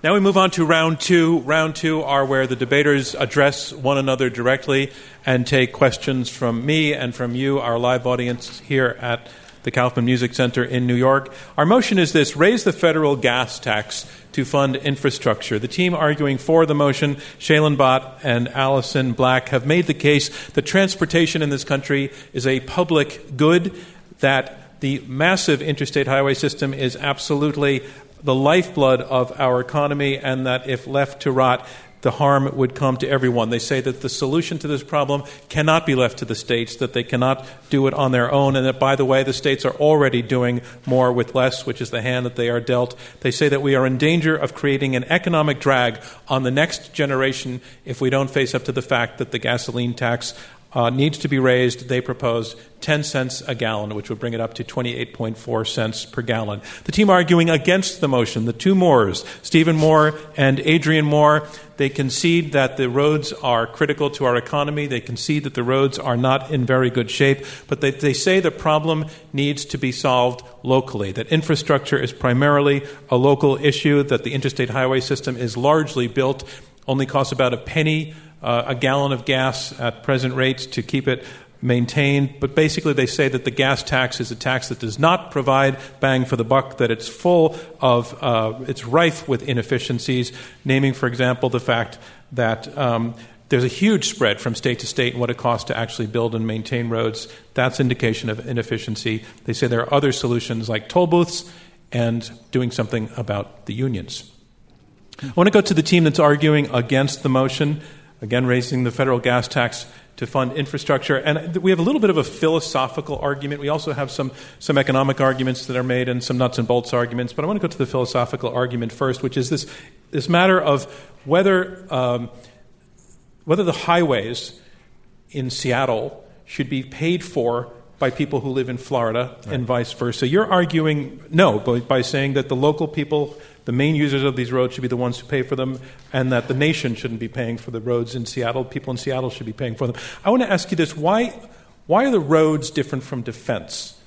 Now we move on to round two. Round two are where the debaters address one another directly and take questions from me and from you, our live audience here at the Kaufman Music Center in New York. Our motion is this raise the federal gas tax to fund infrastructure. The team arguing for the motion, Shailen Bhatt and Allison Black, have made the case that transportation in this country is a public good, that the massive interstate highway system is absolutely the lifeblood of our economy, and that if left to rot, the harm would come to everyone. They say that the solution to this problem cannot be left to the states, that they cannot do it on their own, and that, by the way, the states are already doing more with less, which is the hand that they are dealt. They say that we are in danger of creating an economic drag on the next generation if we don't face up to the fact that the gasoline tax uh, needs to be raised. They propose 10 cents a gallon, which would bring it up to 28.4 cents per gallon. The team arguing against the motion, the two Moores, Stephen Moore and Adrian Moore, they concede that the roads are critical to our economy. They concede that the roads are not in very good shape, but they, they say the problem needs to be solved locally, that infrastructure is primarily a local issue, that the interstate highway system is largely built, only costs about a penny uh, a gallon of gas at present rates to keep it maintained. But basically, they say that the gas tax is a tax that does not provide bang for the buck, that it's full of, uh, it's rife with inefficiencies, naming, for example, the fact that. Um, there's a huge spread from state to state in what it costs to actually build and maintain roads. That's indication of inefficiency. They say there are other solutions like toll booths and doing something about the unions. I want to go to the team that's arguing against the motion, again, raising the federal gas tax to fund infrastructure. And we have a little bit of a philosophical argument. We also have some, some economic arguments that are made and some nuts and bolts arguments. But I want to go to the philosophical argument first, which is this, this matter of whether, um, whether the highways in Seattle should be paid for by people who live in Florida right. and vice versa. You're arguing no by, by saying that the local people the main users of these roads should be the ones who pay for them, and that the nation shouldn't be paying for the roads in Seattle. People in Seattle should be paying for them. I want to ask you this why, why are the roads different from defense,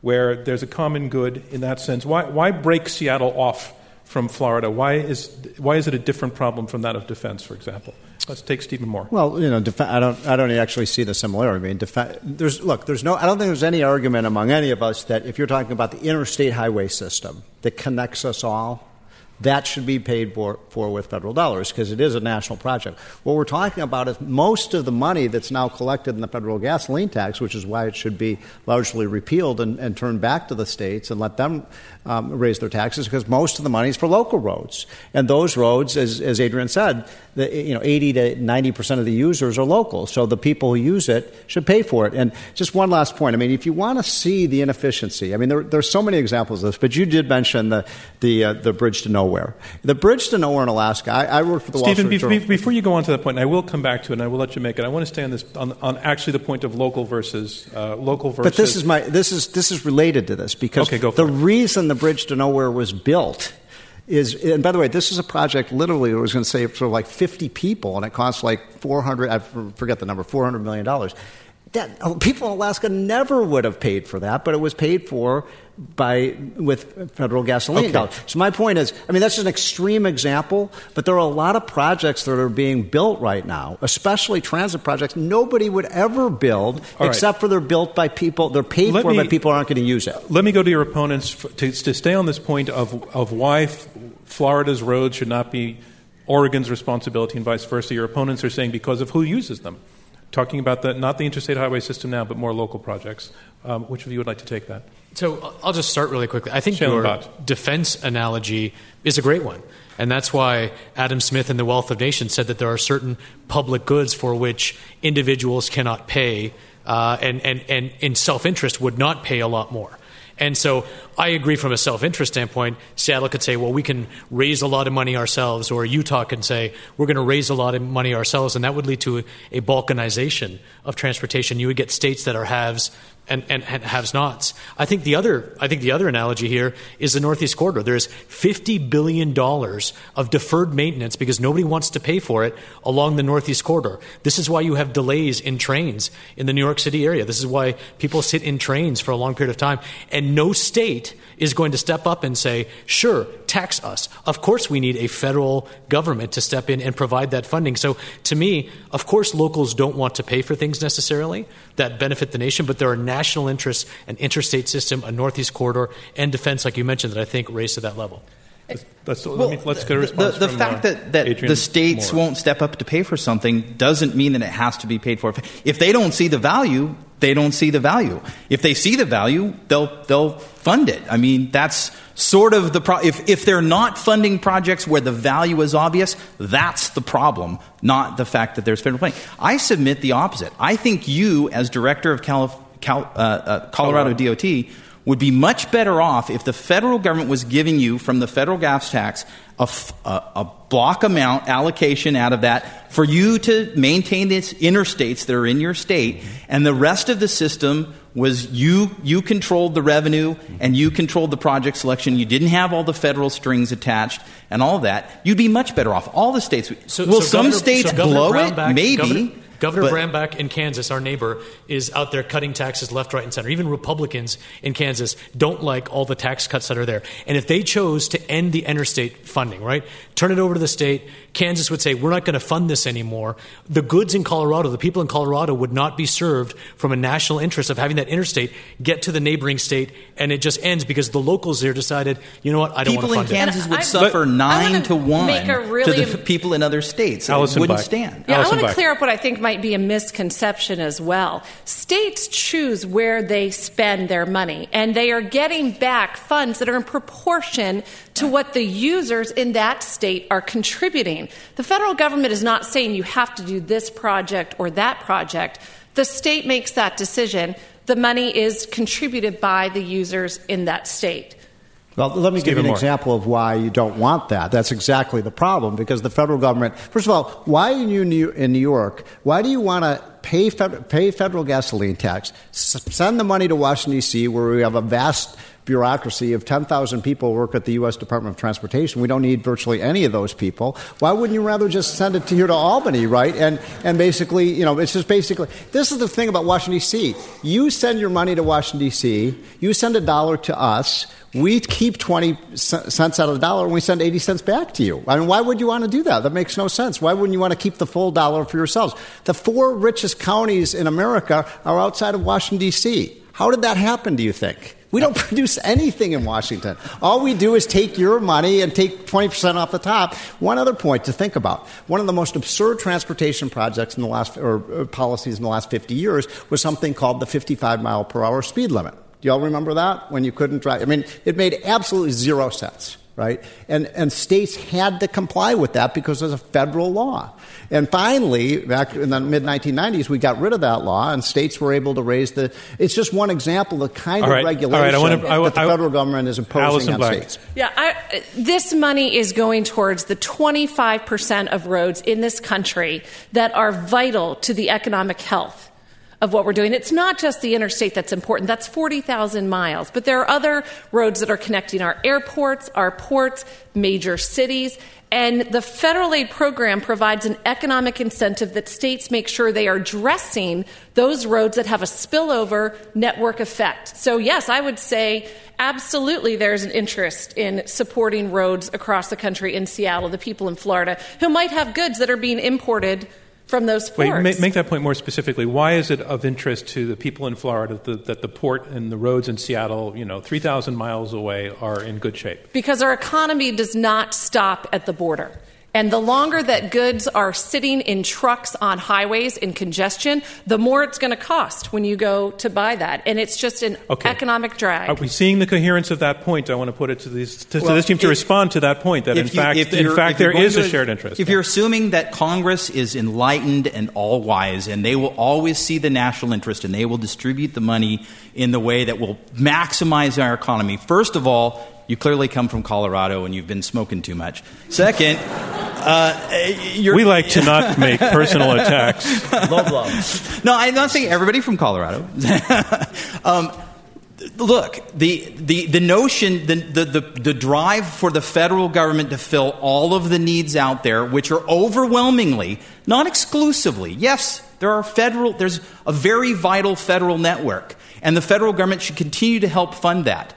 where there's a common good in that sense? Why, why break Seattle off from Florida? Why is, why is it a different problem from that of defense, for example? Let's take Stephen Moore. Well, you know, def- I don't, I don't actually see the similarity. I mean, def- there's look, there's no, I don't think there's any argument among any of us that if you're talking about the interstate highway system that connects us all, that should be paid for, for with federal dollars because it is a national project. What we're talking about is most of the money that's now collected in the federal gasoline tax, which is why it should be largely repealed and, and turned back to the states and let them um, raise their taxes because most of the money is for local roads. And those roads, as, as Adrian said, the, you know, 80 to 90 percent of the users are local. So the people who use it should pay for it. And just one last point. I mean, if you want to see the inefficiency, I mean, there, there's so many examples of this, but you did mention the, the, uh, the bridge to nowhere. The bridge to nowhere in Alaska, I, I work for the Stephen, Wall Street be, before you go on to that point, and I will come back to it, and I will let you make it. I want to stay on this on, on actually the point of local versus uh, local versus. But this is my this is this is related to this because okay, the it. reason the bridge to nowhere was built is, and by the way, this is a project literally that was going to save for like 50 people, and it cost like 400, I forget the number, $400 million. That, oh, people in Alaska never would have paid for that, but it was paid for by with federal gasoline okay. dollars. So my point is, I mean, that's an extreme example, but there are a lot of projects that are being built right now, especially transit projects. Nobody would ever build All except right. for they're built by people. They're paid let for me, by people aren't going to use it. Let me go to your opponents to, to stay on this point of of why Florida's roads should not be Oregon's responsibility and vice versa. Your opponents are saying because of who uses them. Talking about the, not the interstate highway system now, but more local projects. Um, which of you would like to take that? So I'll just start really quickly. I think your defense analogy is a great one. And that's why Adam Smith in The Wealth of Nations said that there are certain public goods for which individuals cannot pay uh, and, and, and in self interest would not pay a lot more. And so I agree from a self interest standpoint. Seattle could say, well, we can raise a lot of money ourselves, or Utah can say, we're going to raise a lot of money ourselves, and that would lead to a, a balkanization of transportation. You would get states that are haves and, and, and haves nots. I think the other I think the other analogy here is the Northeast Corridor. There's fifty billion dollars of deferred maintenance because nobody wants to pay for it along the Northeast Corridor. This is why you have delays in trains in the New York City area. This is why people sit in trains for a long period of time. And no state is going to step up and say, sure, tax us. Of course, we need a federal government to step in and provide that funding. So, to me, of course, locals don't want to pay for things necessarily that benefit the nation, but there are national interests, an interstate system, a Northeast corridor, and defense, like you mentioned, that I think raise to that level. Let's, well, let us get a response. The, the from, fact uh, that, that Adrian the states Moore. won't step up to pay for something doesn't mean that it has to be paid for. If they don't see the value, they don't see the value. If they see the value, they'll they'll fund it. I mean, that's sort of the problem. if if they're not funding projects where the value is obvious, that's the problem, not the fact that there's federal funding. I submit the opposite. I think you, as director of Calif- Cal- uh, uh, Colorado, Colorado DOT would be much better off if the federal government was giving you from the federal gas tax a, f- a- a block amount allocation out of that for you to maintain the interstates that are in your state, and the rest of the system was you you controlled the revenue and you controlled the project selection. You didn't have all the federal strings attached and all that. You'd be much better off. All the states. So, will so some Governor, states so blow Brownback, it? Maybe. Governor, Governor but- Brownback in Kansas, our neighbor, is out there cutting taxes left, right, and center. Even Republicans in Kansas don't like all the tax cuts that are there. And if they chose to end the interstate funding, right, turn it over to the state, Kansas would say, we're not going to fund this anymore. The goods in Colorado, the people in Colorado would not be served from a national interest of having that interstate get to the neighboring state, and it just ends because the locals there decided, you know what, I don't People want to fund it. People in Kansas And would I- suffer But- nine wanna one really- to the people in other states. Allison it wouldn't Black. stand. Yeah, I want to Black. clear up what I think might be a misconception as well. States choose where they spend their money, and they are getting back funds that are in proportion to what the users in that state are contributing. The federal government is not saying you have to do this project or that project. The state makes that decision. The money is contributed by the users in that state. Well, let me give you an Moore. example of why you don't want that. That's exactly the problem because the federal government, first of all, why in New- in New York, why do you want to pay, fed, pay federal gasoline tax, s- send the money to Washington, D.C., where we have a vast bureaucracy of 10,000 people work at the U.S. Department of Transportation. We don't need virtually any of those people. Why wouldn't you rather just send it to here to Albany, right? And, and basically, you know, it's just basically, this is the thing about Washington, D.C. You send your money to Washington, D.C., you send a dollar to us, we keep 20 cents out of the dollar and we send 80 cents back to you. I mean, why would you want to do that? That makes no sense. Why wouldn't you want to keep the full dollar for yourselves? The four richest counties in America are outside of Washington, D.C. How did that happen, do you think? We don't produce anything in Washington. All we do is take your money and take 20% off the top. One other point to think about. One of the most absurd transportation projects in the last, or uh, policies in the last 50 years was something called the 55 mile per hour speed limit. Do y'all remember that? When you couldn't drive? I mean, it made absolutely zero sense, right? And, and states had to comply with that because it was a federal law. And finally, back in the mid 1990s, we got rid of that law, and states were able to raise the. It's just one example of the kind All of regulation right, I wanna- I- that the I- federal government is imposing Allison on Black. states. Yeah, I, this money is going towards the 25% of roads in this country that are vital to the economic health of what we're doing. It's not just the interstate that's important, that's 40,000 miles, but there are other roads that are connecting our airports, our ports, major cities. And the federal aid program provides an economic incentive that states make sure they are dressing those roads that have a spillover network effect. So, yes, I would say absolutely there's an interest in supporting roads across the country in Seattle, the people in Florida who might have goods that are being imported from those ports. Wait, make, make that point more specifically. Why is it of interest to the people in Florida that, that the port and the roads in Seattle, you know, 3,000 miles away, are in good shape? Because our economy does not stop at the border. And the longer that goods are sitting in trucks on highways in congestion, the more it's going to cost when you go to buy that. And it's just an Okay. economic drag. Are we seeing the coherence of that point? I want to put it to, these, to, to this team to respond to that point. That in you- fact, in fact, there is going a shared interest. If you're assuming that Congress is enlightened and all wise, and they will always see the national interest, and they will distribute the money in the way that will maximize our economy, first of all, you clearly come from Colorado and you've been smoking too much. Second, uh, you're, we like to not make personal attacks. Low blow. no, I'm not saying everybody from Colorado. um, look, the, the, the notion, the, the, the, the drive for the federal government to fill all of the needs out there, which are overwhelmingly, not exclusively, yes, there are federal, there's a very vital federal network, and the federal government should continue to help fund that.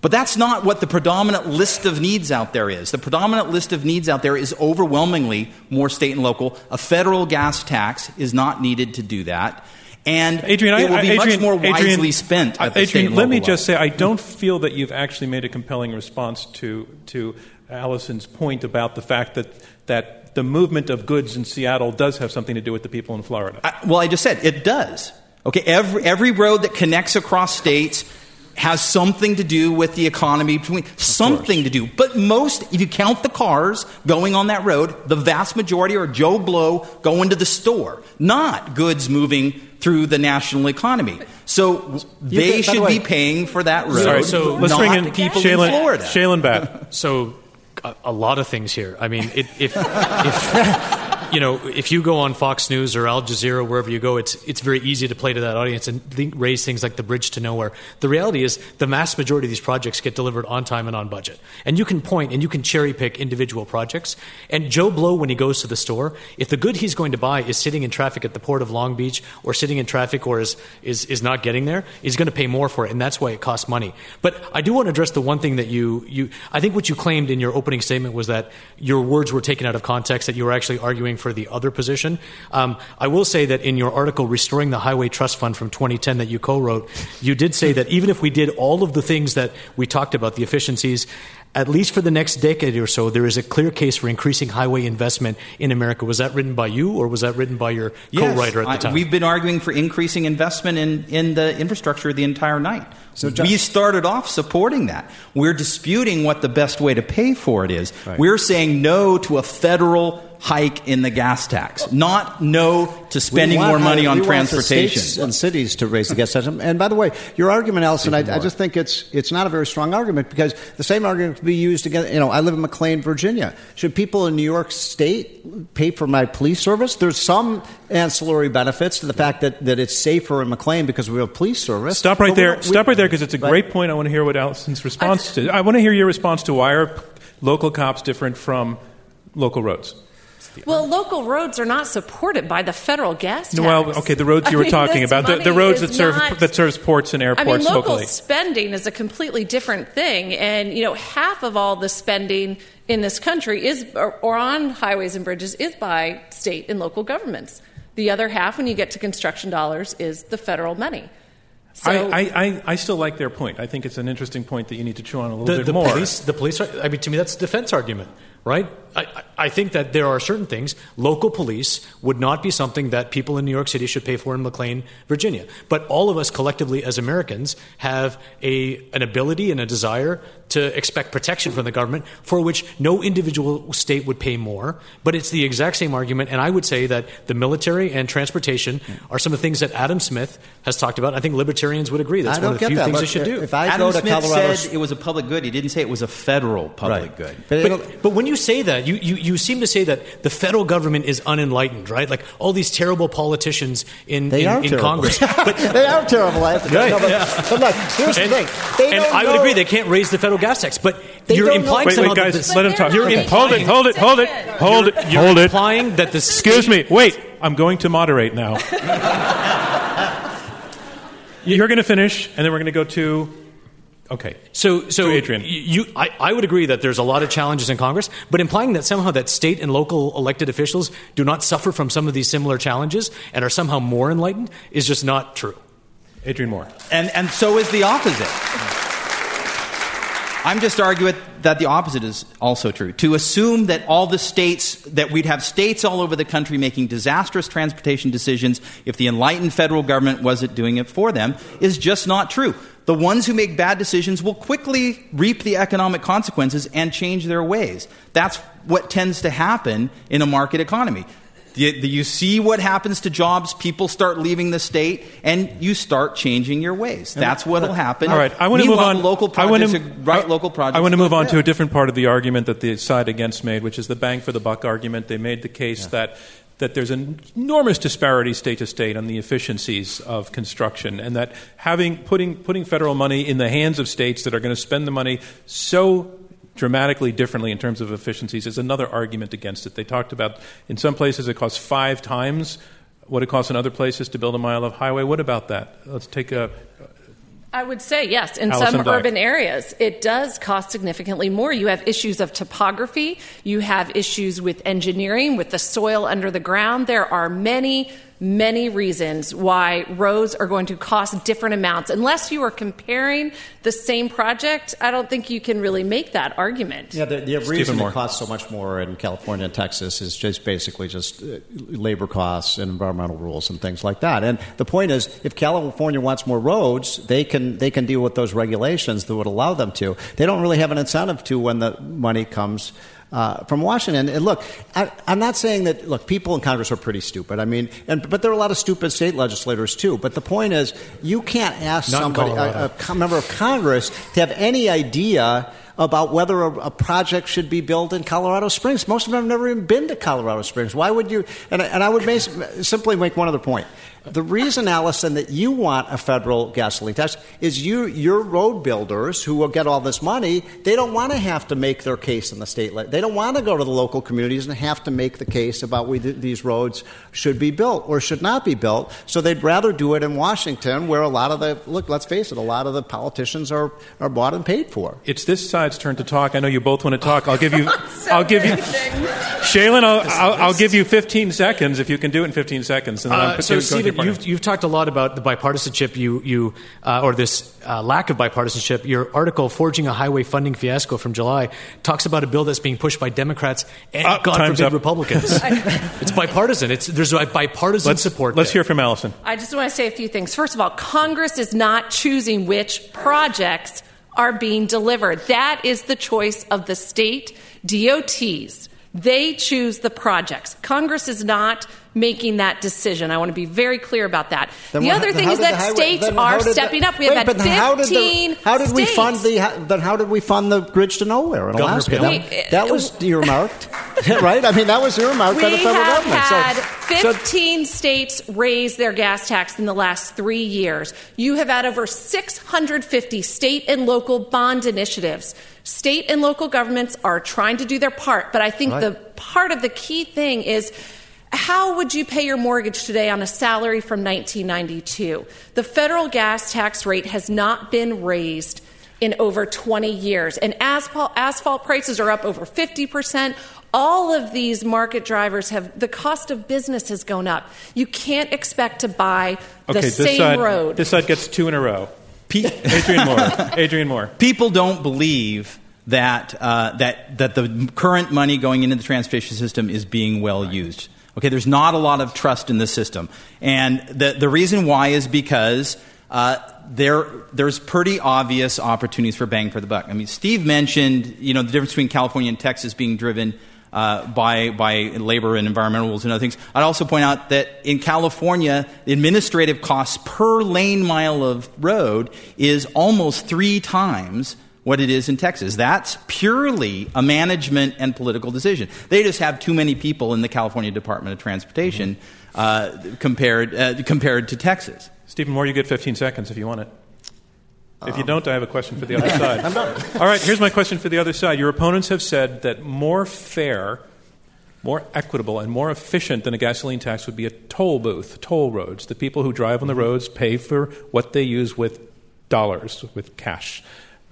But that's not what the predominant list of needs out there is. The predominant list of needs out there is overwhelmingly more state and local. A federal gas tax is not needed to do that. And Adrian, it will I, be Adrian, much more wisely Adrian, spent at the Adrian, state and let me level. just say, I don't feel that you've actually made a compelling response to to Allison's point about the fact that that the movement of goods in Seattle does have something to do with the people in Florida. I, well, I just said it does. Okay, every every road that connects across states has something to do with the economy between something to do. But most, if you count the cars going on that road, the vast majority are Joe Blow going to the store, not goods moving through the national economy. So they get- by the should way- be paying for that road. Sorry, so let's bring in people Shailen, in Florida. Shailen Bhatt. So, a, a lot of things here. I mean, it, if, if you know, if you go on Fox News or Al Jazeera, wherever you go, it's it's very easy to play to that audience and think, raise things like the bridge to nowhere. The reality is, the mass majority of these projects get delivered on time and on budget. And you can point and you can cherry pick individual projects. And Joe Blow, when he goes to the store, if the good he's going to buy is sitting in traffic at the port of Long Beach or sitting in traffic or is is is not getting there, he's going to pay more for it, and that's why it costs money. But I do want to address the one thing that you you I think what you claimed in your opening statement was that your words were taken out of context, that you were actually arguing for the other position. Um, I will say that in your article, Restoring the Highway Trust Fund from 2010, that you co wrote, you did say that even if we did all of the things that we talked about, the efficiencies, at least for the next decade or so, there is a clear case for increasing highway investment in America. Was that written by you, or was that written by your Yes, co-writer at the I- time? we've been arguing for increasing investment in, in the infrastructure the entire night. So we started off supporting that. We're disputing what the best way to pay for it is. Right. We're saying no to a federal hike in the gas tax, not no to spending want more money on we want the transportation. states and cities to raise the gas tax. And by the way, your argument, Allison, I, I just think it's it's not a very strong argument because the same argument could be used against. You know, I live in McLean, Virginia. Should people in New York State pay for my police service? There's some ancillary benefits to the fact that, that it's safer in McLean because we have police service. Stop right we there. don't- we- Stop right there because it's a Right. great point. I want to hear what Allison's response to. I want to hear your response to why are local cops different from local roads? Well, local roads are not supported by the federal gas tax. No, Well, okay, the roads you I were mean, talking this about, the, the roads that serve not- that serves ports and I airports mean, local locally. spending is a completely different thing, and you know, half of all the spending in this country is, or, or on highways and bridges, is by state and local governments. The other half, when you get to construction dollars, is the federal money. So, I, I, I, I still like their point. I think it's an interesting point that you need to chew on a little the, bit the more. police, the police. Are, I mean, to me, that's a defense argument, right? I, I I think that there are certain things local police would not be something that people in New York City should pay for in McLean, Virginia. But all of us collectively, as Americans, have a an ability and a desire to expect protection from the government, for which no individual state would pay more. But it's the exact same argument, and I would say that the military and transportation are some of the things that Adam Smith has talked about. I think libertarians would agree. That's I one don't of the get few that. things Look, they should do. If I Adam go to Smith Colorado, said it was a public good. He didn't say it was a federal public Right. good. But But, but when you say that, you, you, you seem to say that the federal government is unenlightened, right? Like all these terrible politicians in, They in, are in terrible. Congress. But, they are terrible. I have to Right, no, but, yeah. but look, here's the thing. They and don't I would know- agree they can't raise the federal gas tax, but They you're don't know- implying wait, somehow wait, that guys, let him talk. You're making hold it, hold it, hold it, hold it, you're hold it. implying that the Excuse me. Wait, I'm going to moderate now. You're going to finish, and then we're going to go to. Okay. So, so Adrian. You, I, I would agree that there's a lot of challenges in Congress, but implying that somehow that state and local elected officials do not suffer from some of these similar challenges and are somehow more enlightened is just not true. Adrian Moore. And, and so is the opposite. I'm just arguing that the opposite is also true. To assume that all the states, that we'd have states all over the country making disastrous transportation decisions if the enlightened federal government wasn't doing it for them is just not true. The ones who make bad decisions will quickly reap the economic consequences and change their ways. That's what tends to happen in a market economy. You, you see what happens to jobs, people start leaving the state, and you start changing your ways. That's what will happen. All right, I want to move on. Local I want to, right? Local projects. I want to move on to a different part of the argument that the side against made, which is the bang for the buck argument. They made the case that that there's an enormous disparity state to state on the efficiencies of construction, and that having putting putting federal money in the hands of states that are going to spend the money so dramatically differently in terms of efficiencies is another argument against it. They talked about in some places it costs five times what it costs in other places to build a mile of highway. What about that? Let's take a I would say yes. In Allison some Black. urban areas, it does cost significantly more. You have issues of topography. You have issues with engineering, with the soil under the ground. There are many many reasons why roads are going to cost different amounts. Unless you are comparing the same project, I don't think you can really make that argument. Yeah, the, the reason it costs so much more in California and Texas is just basically just uh, labor costs and environmental rules and things like that. And the point is, if California wants more roads, they can they can deal with those regulations that would allow them to. They don't really have an incentive to when the money comes uh, from Washington. And look, I, am not saying that. Look, people in Congress are pretty stupid. I mean, and, but there are a lot of stupid state legislators too. But the point is, you can't ask not somebody, a, a member of Congress, to have any idea about whether a, a, project should be built in Colorado Springs. Most of them have never even been to Colorado Springs. Why would you? And, and I would simply make one other point. The reason, Allison, that you want a federal gasoline tax is you, your road builders who will get all this money, they don't want to have to make their case in the state. They don't want to go to the local communities and have to make the case about whether these roads should be built or should not be built. So they'd rather do it in Washington, where a lot of the look. Let's face it, a lot of the politicians are, are bought and paid for. It's this side's turn to talk. I know you both want to talk. I'll give you. so I'll give you. Shailen, I'll, I'll, I'll, give you 15 seconds if you can do it in 15 seconds. And then uh, so, Stephen, you've, you've talked a lot about the bipartisanship you, you uh, or this uh, lack of bipartisanship. Your article, Forging a Highway Funding Fiasco from July, talks about a bill that's being pushed by Democrats and, uh, God forbid, up. Republicans. it's bipartisan. It's, there's bipartisan let's, support. Let's there. hear from Allison. I just want to say a few things. First of all, Congress is not choosing which projects are being delivered. That is the choice of the state DOTs. They choose the projects. Congress is not making that decision. I want to be very clear about that. Then the other thing is that highway, states are stepping the, up. We wait, have had 15 how did, the, how did we fund the then how did we fund the bridge to nowhere in Alaska? That, that, was uh, earmarked, right? I mean, that was earmarked by the federal government. We have had 15 so, states raise their gas tax in the last three years. You have had over 650 state and local bond initiatives. State and local governments are trying to do their part, but I think right. the part of the key thing is how would you pay your mortgage today on a salary from 1992? The federal gas tax rate has not been raised in over 20 years, and asphalt, asphalt prices are up over 50%. All of these market drivers have the cost of business has gone up. You can't expect to buy the okay, same side, road. This side gets two in a row. Adrian Moore. Adrian Moore. People don't believe that uh, that that the current money going into the transportation system is being well used. Okay, there's not a lot of trust in the system. And the, the reason why is because uh, there, there's pretty obvious opportunities for bang for the buck. I mean, Steve mentioned, you know, the difference between California and Texas being driven uh, by, by labor and environmental rules and other things. I'd also point out that in California, the administrative costs per lane mile of road is almost three times what it is in Texas. That's purely a management and political decision. They just have too many people in the California Department of Transportation uh, compared, uh, compared to Texas. Stephen Moore, you get 15 seconds if you want it. If you don't, I have a question for the other side. I'm done. All right, here's my question for the other side. Your opponents have said that more fair, more equitable, and more efficient than a gasoline tax would be a toll booth, toll roads. The people who drive on the roads pay for what they use with dollars, with cash.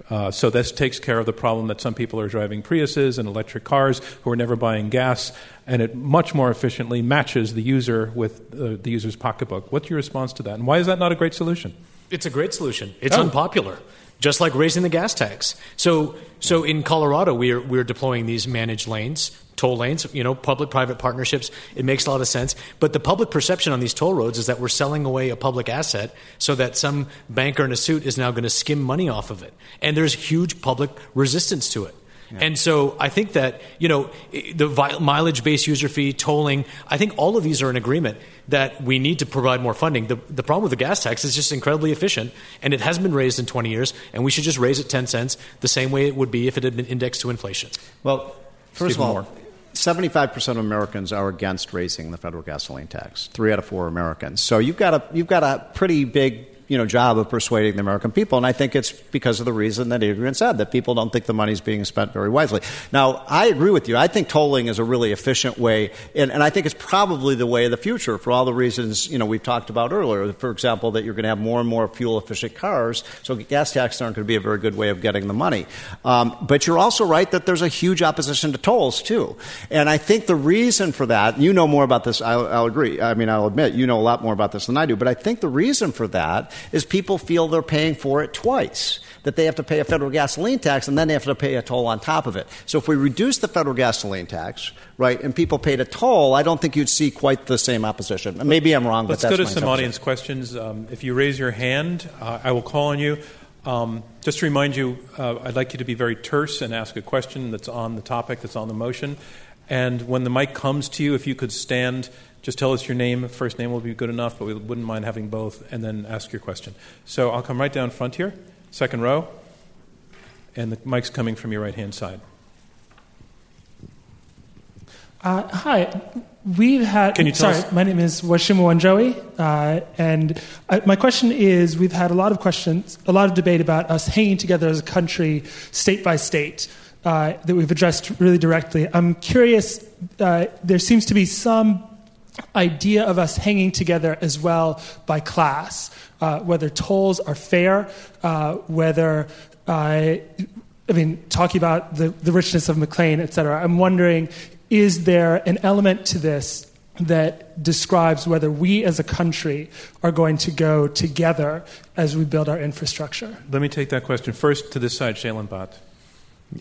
Uh, so this takes care of the problem that some people are driving Priuses and electric cars who are never buying gas, and it much more efficiently matches the user with uh, the user's pocketbook. What's your response to that, and why is that not a great solution? It's a great solution. It's oh. unpopular, just like raising the gas tax. So, so in Colorado, we're we're deploying these managed lanes toll lanes, you know, public private partnerships. It makes a lot of sense. But the public perception on these toll roads is that we're selling away a public asset so that some banker in a suit is now going to skim money off of it. And there's huge public resistance to it. Yeah. And so I think that, you know, the mileage based user fee, tolling, I think all of these are in agreement that we need to provide more funding. The, the problem with the gas tax is just incredibly efficient, and it hasn't been raised in 20 years, and we should just raise it 10 cents the same way it would be if it had been indexed to inflation. Well, first Stephen of all, Moore. 75% of Americans are against raising the federal gasoline tax. Three out of four Americans. So you've got a, you've got a pretty big you know, job of persuading the American people. And I think it's because of the reason that Adrian said, that people don't think the money's being spent very wisely. Now, I agree with you. I think tolling is a really efficient way, and, and I think it's probably the way of the future for all the reasons, you know, we've talked about earlier. For example, that you're going to have more and more fuel efficient cars, so gas taxes aren't going to be a very good way of getting the money. Um, but you're also right that there's a huge opposition to tolls, too. And I think the reason for that, you know more about this, I'll, I'll agree. I mean, I'll admit, you know a lot more about this than I do, but I think the reason for that is people feel they're paying for it twice. That they have to pay a federal gasoline tax and then they have to pay a toll on top of it. So if we reduce the federal gasoline tax, right, and people paid a toll, I don't think you'd see quite the same opposition. Maybe I'm wrong, Let's but that's go to some audience questions. Um, if you raise your hand, uh, I will call on you. Um, just to remind you, uh, I'd like you to be very terse and ask a question that's on the topic, that's on the motion. And when the mic comes to you, if you could stand, just tell us your name. First name will be good enough, but we wouldn't mind having both, and then ask your question. So I'll come right down front here, second row, and the mic's coming from your right hand side. Uh, hi, we've had. Can you tell sorry, us- my name is Washimu Wanjowi, uh, and uh, my question is: We've had a lot of questions, a lot of debate about us hanging together as a country, state by state, uh, that we've addressed really directly. I'm curious. Uh, there seems to be some idea of us hanging together as well by class, uh, whether tolls are fair, uh, whether uh, I mean, talking about the, the richness of McLean, et cetera, I'm wondering is there an element to this that describes whether we as a country are going to go together as we build our infrastructure? Let me take that question first to this side, Shailen Bhatt.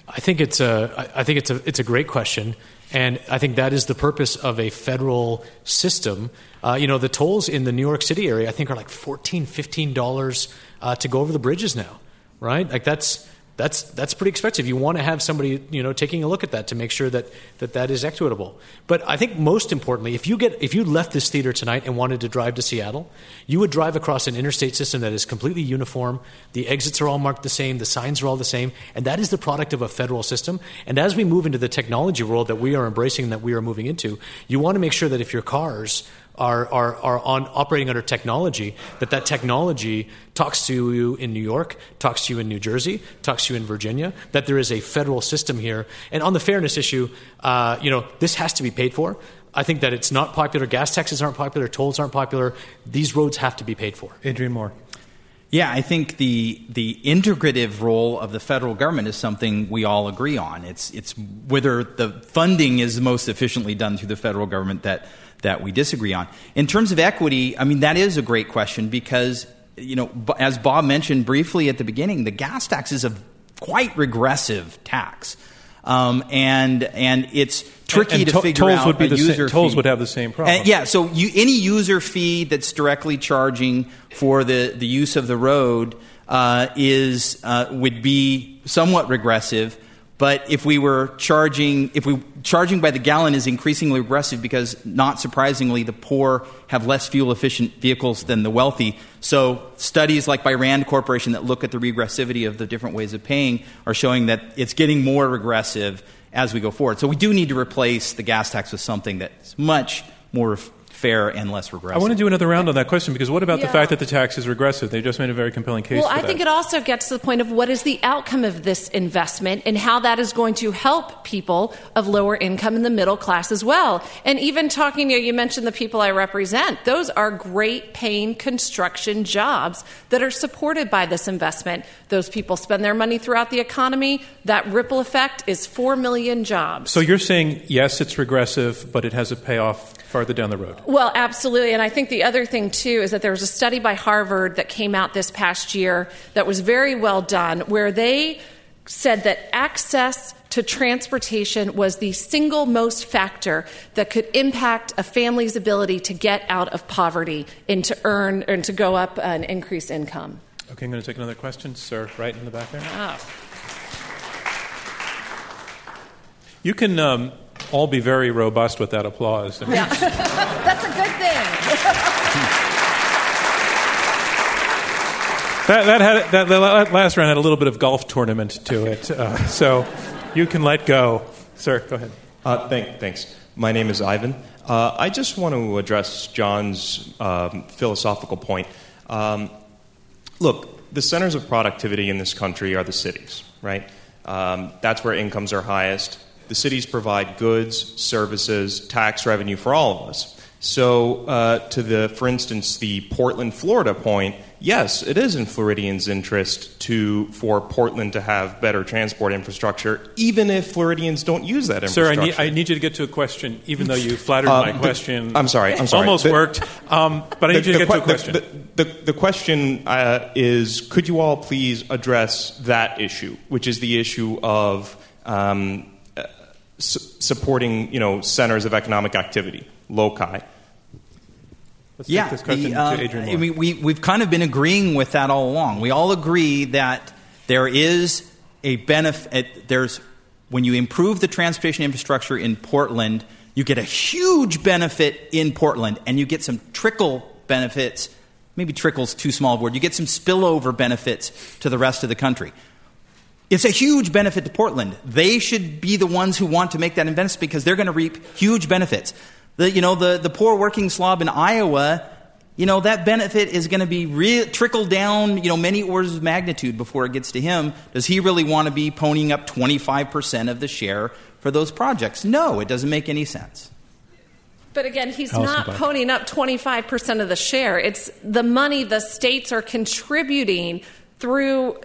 I think it's a, I- I think it's a, it's a great question, and I think that is the purpose of a federal system. Uh, you know, the tolls in the New York City area, I think, are like 14 dollars uh, to go over the bridges now, right? Like that's that's that's pretty expensive. You want to have somebody, you know, taking a look at that to make sure that that, that is equitable. But I think most importantly, if you get if you left this theater tonight and wanted to drive to Seattle, you would drive across an interstate system that is completely uniform. The exits are all marked the same, the signs are all the same, and that is the product of a federal system. And as we move into the technology world that we are embracing, and that we are moving into, you want to make sure that if your cars are, are, are on operating under technology, that that technology talks to you in New York, talks to you in New Jersey, talks to you in Virginia, that there is a federal system here. And on the fairness issue, uh, you know, this has to be paid for. I think that it's not popular. Gas taxes aren't popular. Tolls aren't popular. These roads have to be paid for. Adrian Moore. Yeah, I think the the integrative role of the federal government is something we all agree on. It's it's whether the funding is most efficiently done through the federal government that that we disagree on. In terms of equity, I mean that is a great question because you know as Bob mentioned briefly at the beginning, the gas tax is a quite regressive tax. Um, and and it's tricky And to to- figure tolls out would be the user tolls fee. would have the same problem. And, yeah, so you, any user fee that's directly charging for the, the use of the road uh, is uh, would be somewhat regressive. But if we were charging, if we charging by the gallon is increasingly regressive because, not surprisingly, the poor have less fuel efficient vehicles than the wealthy. So studies like by Rand Corporation that look at the regressivity of the different ways of paying are showing that it's getting more regressive as we go forward. So we do need to replace the gas tax with something that's much more fair and less regressive. I want to do another round on that question because what about the fact that the tax is regressive? They just made a very compelling case Well, for I that. think it also gets to the point of what is the outcome of this investment and how that is going to help people of lower income and the middle class as well. And even talking, you, know, you mentioned the people I represent. Those are great paying construction jobs that are supported by this investment. Those people spend their money throughout the economy. That ripple effect is 4 million jobs. so you're saying yes, it's regressive, but it has a payoff farther down the road. Well, absolutely. And I think the other thing, too, is that there was a study by Harvard that came out this past year that was very well done, where they said that access to transportation was the single most factor that could impact a family's ability to get out of poverty and to earn and to go up and increase income. Okay, I'm going to take another question, sir, right in the back there. Wow. You can um, all be very robust with that applause. Yeah. That's a good thing. That, that had that, the la- last round had a little bit of golf tournament to it, uh, so you can let go, sir. Go ahead. Uh, thank, thanks. My name is Ivan. Uh, I just want to address John's um, philosophical point. Um, look, the centers of productivity in this country are the cities, right? Um, that's where incomes are highest. The cities provide goods, services, tax revenue for all of us. So, uh, to the, for instance, the Portland, Florida point, yes, it is in Floridians' interest to for Portland to have better transport infrastructure, even if Floridians don't use that Sir, infrastructure. I need, I need you to get to a question, even though you flattered Uh, my the- question. I'm sorry, I'm sorry. Almost The- worked, um, but I need you to get to a question. The, the, the question uh, is could you all please address that issue, which is the issue of um, su- supporting you know, centers of economic activity, loci? Let's yeah, take this question the, to um, Adrian I mean, we, we've kind of been agreeing with that all along. We all agree that there is a benefit. There's when you improve the transportation infrastructure in Portland, you get a huge benefit in Portland, and you get some trickle benefits. Maybe trickle's too small a word. You get some spillover benefits to the rest of the country. It's a huge benefit to Portland. They should be the ones who want to make that investment because they're going to reap huge benefits. The, you know, the, the poor working slob in Iowa, you know, that benefit is going to be re- trickled down, you know, many orders of magnitude before it gets to him. Does he really want to be ponying up 25% of the share for those projects? No, it doesn't make any sense. But again, he's Alison not Buck. ponying up 25% of the share. It's the money the states are contributing through uh,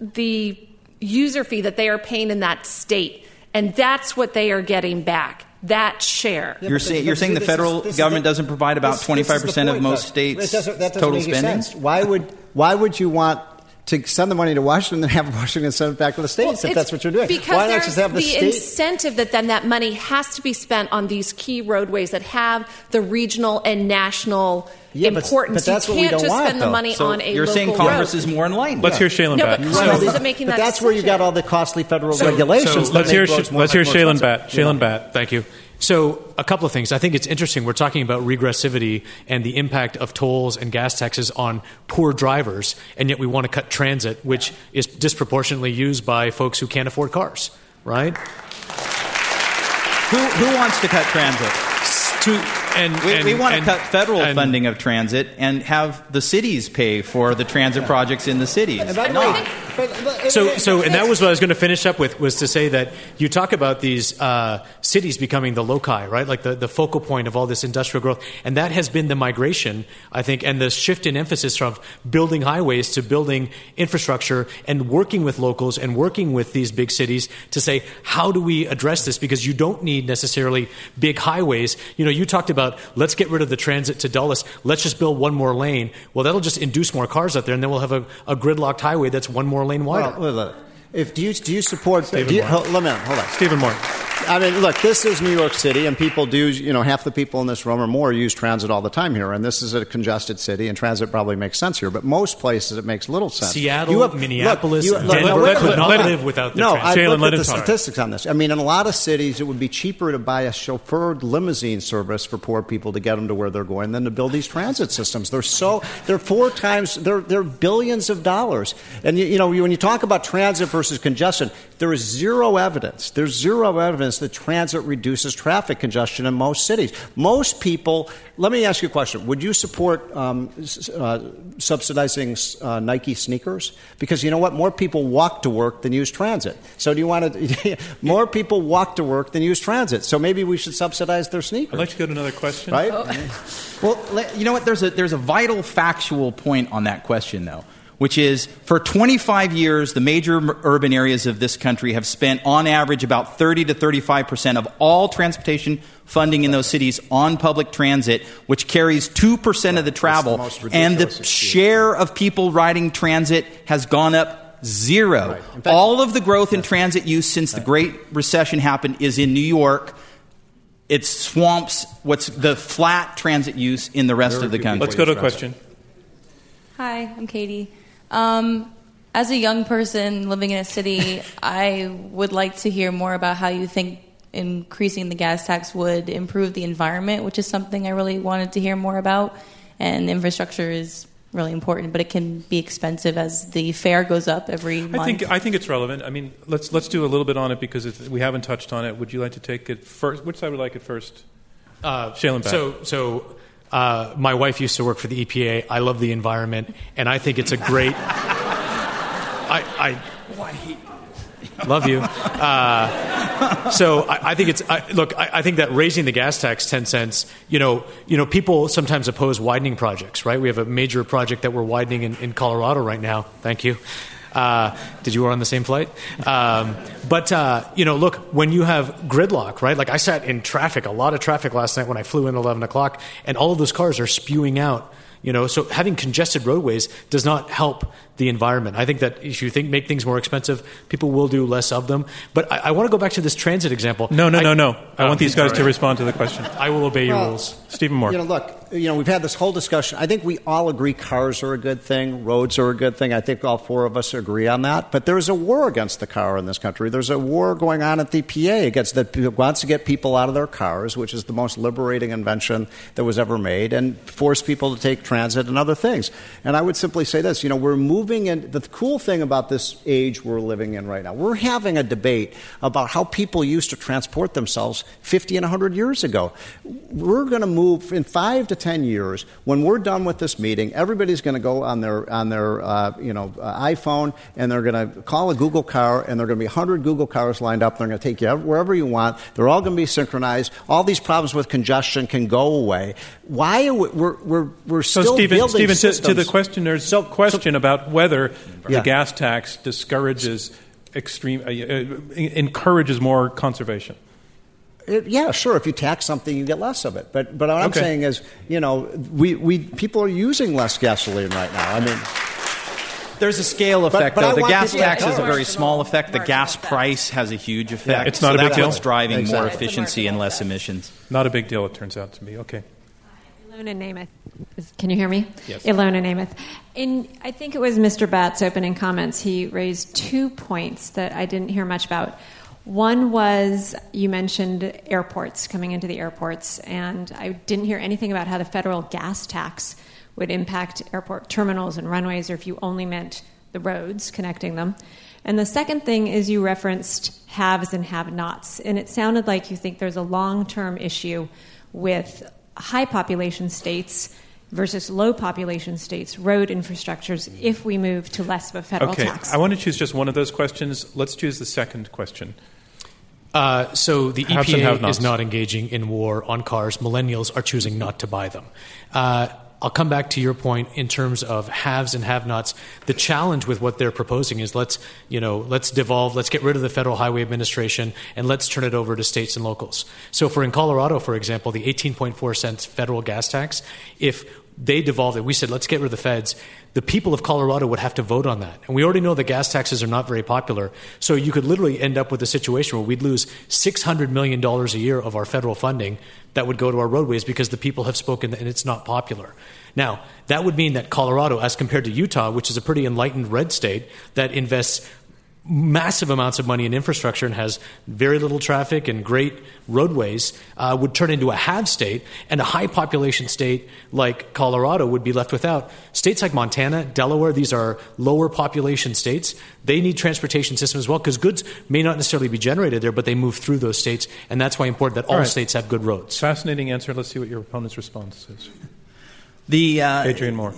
the user fee that they are paying in that state. And that's what they are getting back, that share. You're, say, you're saying the federal government doesn't provide about This- this is the 25% of point, most states' It doesn't- that doesn't total spending? sense. Why would why would you want to send the money to Washington and have Washington send it back to the states if that's what you're doing? Because why not there's just have the, the state? incentive that then that money has to be spent on these key roadways that have the regional and national Yeah, but- importance. but that's you what we can't don't just want, spend the money So on a you're local saying Congress road. is more enlightened? Let's hear Shailen No, Bhatt. but So- Congress isn't making but that that's where you decision. got all the costly federal So- regulations. so let's hear, roads more- let's hear Shailen expensive, Bhatt. you know? Shailen Bhatt. Thank you. So, a couple of things. I think it's interesting. We're talking about regressivity and the impact of tolls and gas taxes on poor drivers, and yet we want to cut transit, which is disproportionately used by folks who can't afford cars, right? Who, who wants to cut transit? To, and, We, and- we want to and- cut federal and- funding of transit and have the cities pay for the transit projects in the cities. And by the but- but- So, so, and that was what I was going to finish up with was to say that you talk about these uh, cities becoming the loci, right? Like the, the focal point of all this industrial growth. And that has been the migration, I think, and the shift in emphasis from building highways to building infrastructure and working with locals and working with these big cities to say, how do we address this? Because you don't need necessarily big highways. You know, you talked about let's get rid of the transit to Dulles, let's just build one more lane. Well, that'll just induce more cars out there, and then we'll have a, a gridlocked highway that's one more lane wider. Well, if do you do you support? Do you, hold, let me hold on. Stephen Moore. I mean, look, this is New York City, and people do, you know, half the people in this room or more use transit all the time here. And this is a congested city, and transit probably makes sense here. But most places, it makes little sense. Seattle, You have- Minneapolis, look, you- Denver no, wait, could wait, not wait. live without their No, transit. I've looked at the statistics on this. I mean, in a lot of cities, it would be cheaper to buy a chauffeured limousine service for poor people to get them to where they're going than to build these transit systems. They're so they're four times they're they're billions of dollars. And you, you know when you talk about transit versus congestion, there is zero evidence. There's zero evidence that transit reduces traffic congestion in most cities. Most people. Let me ask you a question. Would you support um, uh, subsidizing uh, Nike sneakers? Because you know what? More people walk to work than use transit. So do you want to? more people walk to work than use transit. So maybe we should subsidize their sneakers. I'd like to go to another question. Right? Well, you know what? There's a, there's a vital factual point on that question, though, which is for 25 years, the major urban areas of this country have spent, on average, about 30 to 35 percent of all transportation funding in those cities on public transit, which carries 2 percent of the travel. most and the excuse. share of people riding transit has gone up zero. Right. Fact- all of the growth in transit use since the Great Recession happened is in New York. It swamps what's the flat transit use in the rest of the country. Let's go to a question. Hi, I'm Katie. Um, as a young person living in a city, I would like to hear more about how you think increasing the gas tax would improve the environment, which is something I really wanted to hear more about. And infrastructure is really important, but it can be expensive as the fare goes up every month. I think I think it's relevant. I mean, let's let's do a little bit on it because it's, we haven't touched on it. Would you like to take it first? Which side would like it first? Uh, Shailen Bhatt. so, so Uh, my wife used to work for the EPA. I love the environment, and I think it's a great. I, I love you. Uh, so I, I, think it's I, look. I, I, think that raising the gas tax ten cents. You know, you know, people sometimes oppose widening projects, right? We have a major project that we're widening in, in Colorado right now. Thank you. Uh, did you were on the same flight? Um, but uh, you know, look, when you have gridlock, right? Like I sat in traffic, a lot of traffic last night when I flew in eleven o'clock, and all of those cars are spewing out. You know, so having congested roadways does not help the environment. I think that if you think make things more expensive, people will do less of them. But I, I want to go back to this transit example. No, no, I, no, no. I want these guys right. to respond to the question. I will obey well, your rules. Stephen Moore. You know, look, you know, we've had this whole discussion. I think we all agree cars are a good thing, roads are a good thing. I think all four of us agree on that. But there is a war against the car in this country. There's a war going on at the EPA against that wants to get people out of their cars, which is the most liberating invention that was ever made, and force people to take transit and other things. And I would simply say this: you know, we're moving in the cool thing about this age we're living in right now, we're having a debate about how people used to transport themselves 50 and 100 years ago. We're going to move in five to 10 years. When we're done with this meeting, everybody's going to go on their, on their uh, you know, uh, iPhone and they're going to call a Google car and there are going to be 100 Google cars lined up. They're going to take you wherever you want. They're all going to be synchronized. All these problems with congestion can go away. Why are we, we're, we're, we're still so Stephen, building Stephen, systems. To, to the questioner's so, question so, about whether yeah. the gas tax discourages extreme, uh, uh, encourages more conservation. It, yeah, sure. If you tax something, you get less of it. But but what I'm saying is, you know, we, we people are using less gasoline right now. I mean. There's a scale effect, but, but though. The gas tax is a very small effect. The gas price has a huge effect. Yeah, it's not so a big that's deal. what's driving exactly. more efficiency and less emissions. Not a big deal, it turns out to be. Okay. Ilona Namath. Can you hear me? Yes. Ilona Namath. In I think it was Mr. Bhatt's opening comments, he raised two points that I didn't hear much about. One was you mentioned airports coming into the airports, and I didn't hear anything about how the federal gas tax would impact airport terminals and runways, or if you only meant the roads connecting them. And the second thing is you referenced haves and have nots, and it sounded like you think there's a long term issue with high population states versus low population states road infrastructures if we move to less of a federal okay. tax? I want to choose just one of those questions. Let's choose the second question. Uh, so the EPA is not engaging in war on cars. Millennials are choosing not to buy them. Uh, I'll come back to your point in terms of haves and have-nots. The challenge with what they're proposing is let's, you know, let's devolve, let's get rid of the Federal Highway Administration, and let's turn it over to states and locals. So, for in Colorado, for example, the 18.4 cents federal gas tax, if they devolved it. We said, let's get rid of the feds. The people of Colorado would have to vote on that. And we already know that gas taxes are not very popular. So you could literally end up with a situation where we'd lose $600 million a year of our federal funding that would go to our roadways because the people have spoken and it's not popular. Now, that would mean that Colorado, as compared to Utah, which is a pretty enlightened red state that invests massive amounts of money in infrastructure and has very little traffic and great roadways uh, would turn into a have state, and a high population state like Colorado would be left without. States like Montana, Delaware, these are lower population states. They need transportation systems as well because goods may not necessarily be generated there, but they move through those states, and that's why important that all, all right. states have good roads. Fascinating answer. Let's see what your opponent's response is. The uh, Adrian Moore.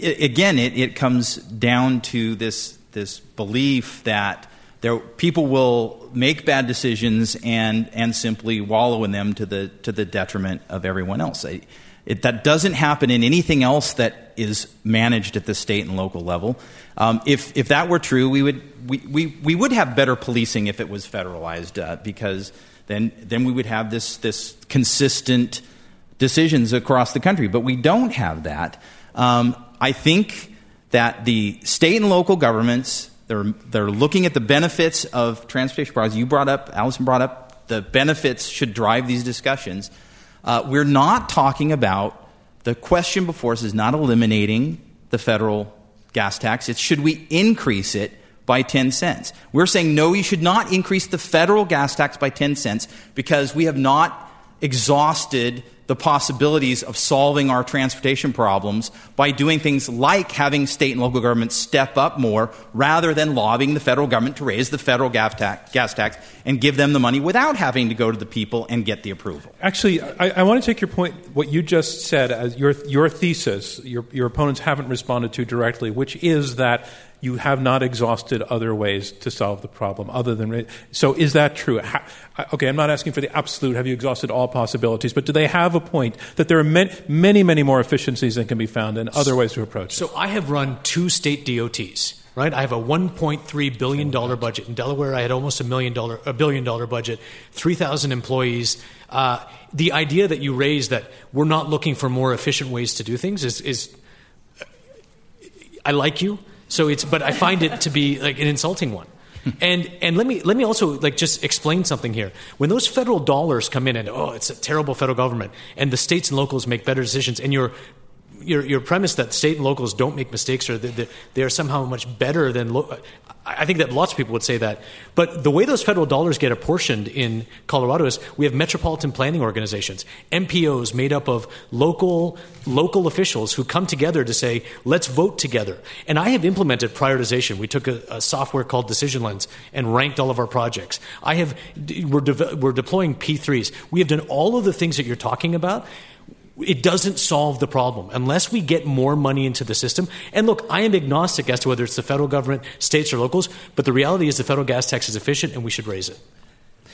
Again, it, it comes down to this this belief that there, people will make bad decisions and, and simply wallow in them to the, to the detriment of everyone else. I, it, that doesn't happen in anything else that is managed at the state and local level. Um, if, if that were true, we would, we, we, we would have better policing if it was federalized uh, because then, then we would have this, this consistent decisions across the country. But we don't have that. Um, I think that the state and local governments they're, they're looking at the benefits of transportation products. You brought up, Alison brought up, the benefits should drive these discussions. Uh, we're not talking about the question before us is not eliminating the federal gas tax. It's should we increase it by 10 cents? We're saying no, you should not increase the federal gas tax by 10 cents because we have not exhausted the possibilities of solving our transportation problems by doing things like having state and local governments step up more rather than lobbying the federal government to raise the federal gas tax, gas tax and give them the money without having to go to the people and get the approval. Actually, I, I want to take your point, what you just said, as your, your thesis, your, your opponents haven't responded to directly, which is that you have not exhausted other ways to solve the problem other than. So is that true? How, okay, I'm not asking for the absolute, have you exhausted all possibilities, but do they have a point that there are many, many, many more efficiencies that can be found in other ways to approach so it? So I have run two state DOTs. Right, I have a 1.3 billion dollar budget in Delaware. I had almost a million dollar, a billion dollar budget, 3,000 employees. Uh, the idea that you raise that we're not looking for more efficient ways to do things is, is I like you. So it's, but I find it to be like an insulting one. and and let me let me also like just explain something here. When those federal dollars come in and oh, it's a terrible federal government, and the states and locals make better decisions, and you're your, your premise that state and locals don't make mistakes or that they're somehow much better than lo- I think that lots of people would say that. But the way those federal dollars get apportioned in Colorado is we have metropolitan planning organizations, MPOs made up of local local officials who come together to say, let's vote together. And I have implemented prioritization. We took a, a software called Decision Lens and ranked all of our projects. I have we're, de- we're deploying P3s. We have done all of the things that you're talking about it doesn't solve the problem unless we get more money into the system. And look, I am agnostic as to whether it's the federal government, states, or locals, but the reality is the federal gas tax is efficient and we should raise it.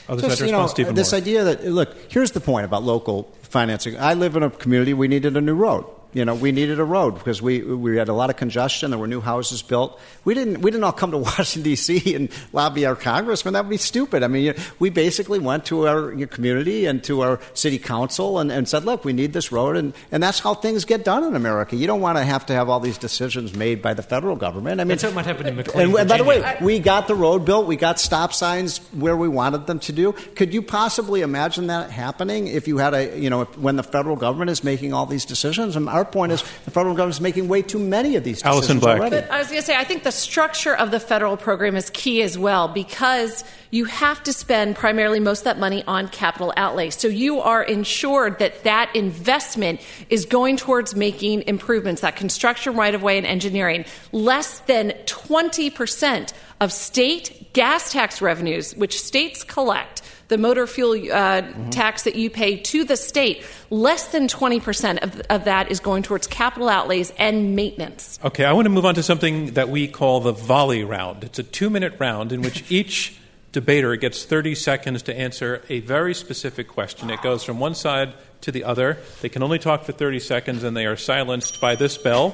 Oh, Just, you know, this Moore. idea that, look, here's the point about local financing. I live in a community, we needed a new road you know, we needed a road because we, we had a lot of congestion. There were new houses built. We didn't, we didn't all come to Washington, D.C. and lobby our congressman. That would be stupid. I mean, we basically went to our community and to our city council and, and said, look, we need this road. And, and that's how things get done in America. You don't want to have to have all these decisions made by the federal government. I mean, that's what might happen in McLean. And, and by the way, we got the road built. We got stop signs where we wanted them to do. Could you possibly imagine that happening if you had a, you know, if, when the federal government is making all these decisions? And our point is the federal government is making way too many of these decisions Alison Black. already. But I was going to say, I think the structure of the federal program is key as well because you have to spend primarily most of that money on capital outlay. So you are ensured that that investment is going towards making improvements, that construction right of way and engineering. Less than 20% of state gas tax revenues, which states collect, the motor fuel uh, mm-hmm. tax that you pay to the state, less than 20% of, of that is going towards capital outlays and maintenance. Okay, I want to move on to something that we call the volley round. It's a two minute round in which each debater gets 30 seconds to answer a very specific question. It goes from one side to the other. They can only talk for 30 seconds and they are silenced by this bell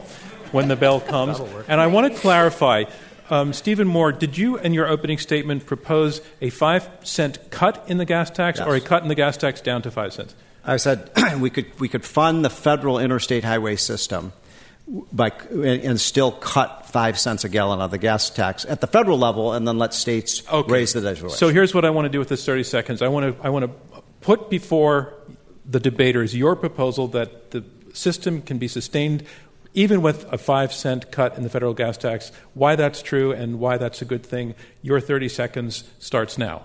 when the bell comes. And I want to clarify um, Stephen Moore, did you, in your opening statement, propose a five cent cut in the gas tax yes. or a cut in the gas tax down to five cents? I said we could we could fund the federal interstate highway system by and still cut five cents a gallon of the gas tax at the federal level, and then let states okay. raise the digital. So here's what I want to do with this 30 seconds. I want to I want to put before the debaters your proposal that the system can be sustained even with a five cent cut in the federal gas tax, why that's true and why that's a good thing. Your 30 seconds starts now.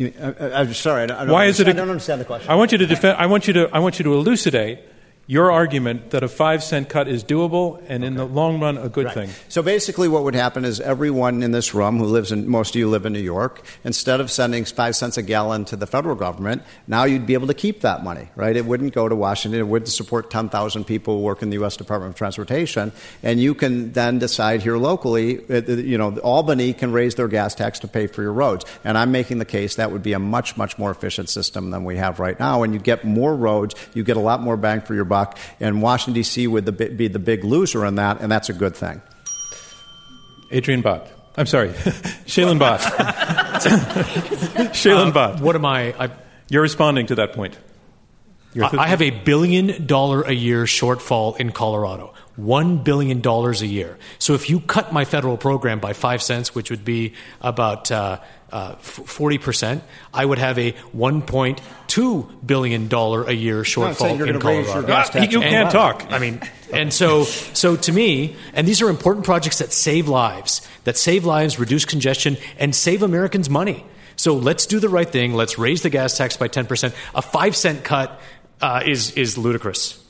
I, am sorry. I don't, why is it? A, I don't understand the question. I want you to defend. I want you to. I want you to elucidate your argument that a five cent cut is doable and okay. in the long run a good right. thing. So basically, what would happen is everyone in this room who lives in, most of you live in New York, instead of sending five cents a gallon to the federal government, now you'd be able to keep that money, right? It wouldn't go to Washington. It wouldn't support 10,000 people who work in the U.S. Department of Transportation. And you can then decide here locally, uh, you know, Albany can raise their gas tax to pay for your roads. And I'm making the case that would be a much, much more efficient system than we have right now. And you get more roads, you get a lot more bang for your buck, and Washington, D.C. would the, be the big loser in that, and that's a good thing. Adrian Bott. I'm sorry, Shailen Bhatt. Shailen uh, Bhatt. What am I, I? You're responding to that point. I have a billion dollar a year shortfall in Colorado. One billion dollars a year. So if you cut my federal program by five cents, which would be about uh, uh, forty uh, percent, I would have a one point two billion dollar a year shortfall in Colorado. Ah, you can't talk. I mean, and so so to me, and these are important projects that save lives, that save lives, reduce congestion, and save Americans money. So let's do the right thing. Let's raise the gas tax by ten percent. A five cent cut uh, is, is ludicrous.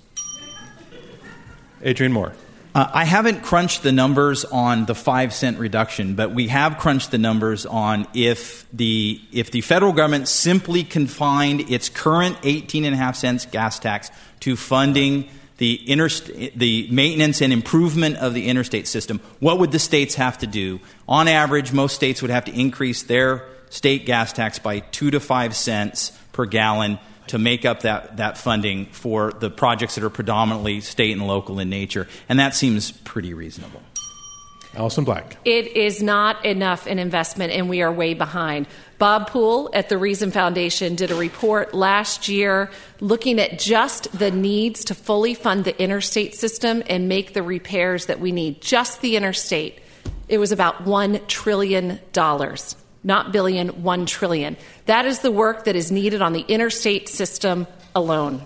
Adrian Moore. Uh, I haven't crunched the numbers on the five cent reduction, but we have crunched the numbers on if the if the federal government simply confined its current eighteen and a half cents gas tax to funding the interst- the maintenance and improvement of the interstate system, what would the states have to do? On average, most states would have to increase their state gas tax by two to five cents per gallon to make up that, that funding for the projects that are predominantly state and local in nature. And that seems pretty reasonable. Alison Black. It is not enough in investment, and we are way behind. Bob Poole at the Reason Foundation did a report last year looking at just the needs to fully fund the interstate system and make the repairs that we need, just the interstate. It was about $1 trillion not billion, one trillion. That is the work that is needed on the interstate system alone.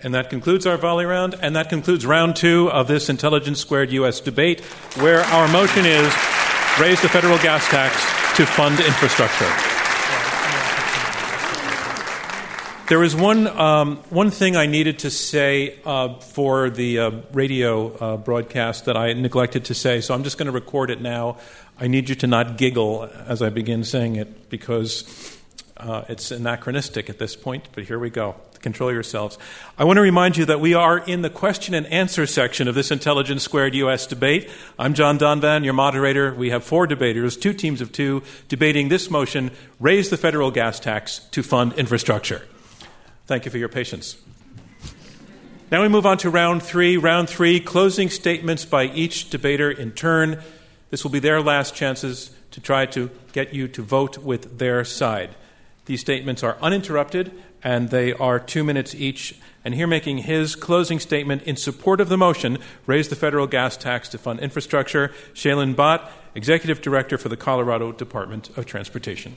And that concludes our volley round, and that concludes round two of this Intelligence Squared U.S. debate, where our motion is raise the federal gas tax to fund infrastructure. There is one, um, one thing I needed to say uh, for the uh, radio uh, broadcast that I neglected to say, so I'm just going to record it now. I need you to not giggle as I begin saying it because uh, it's anachronistic at this point, but here we go. Control yourselves. I want to remind you that we are in the question and answer section of this Intelligence Squared U.S. debate. I'm John Donvan, your moderator. We have four debaters, two teams of two, debating this motion raise the federal gas tax to fund infrastructure. Thank you for your patience. Now we move on to round three. Round three closing statements by each debater in turn. This will be their last chances to try to get you to vote with their side. These statements are uninterrupted and they are two minutes each. And here making his closing statement in support of the motion, raise the federal gas tax to fund infrastructure, Shailen Bhatt, Executive Director for the Colorado Department of Transportation.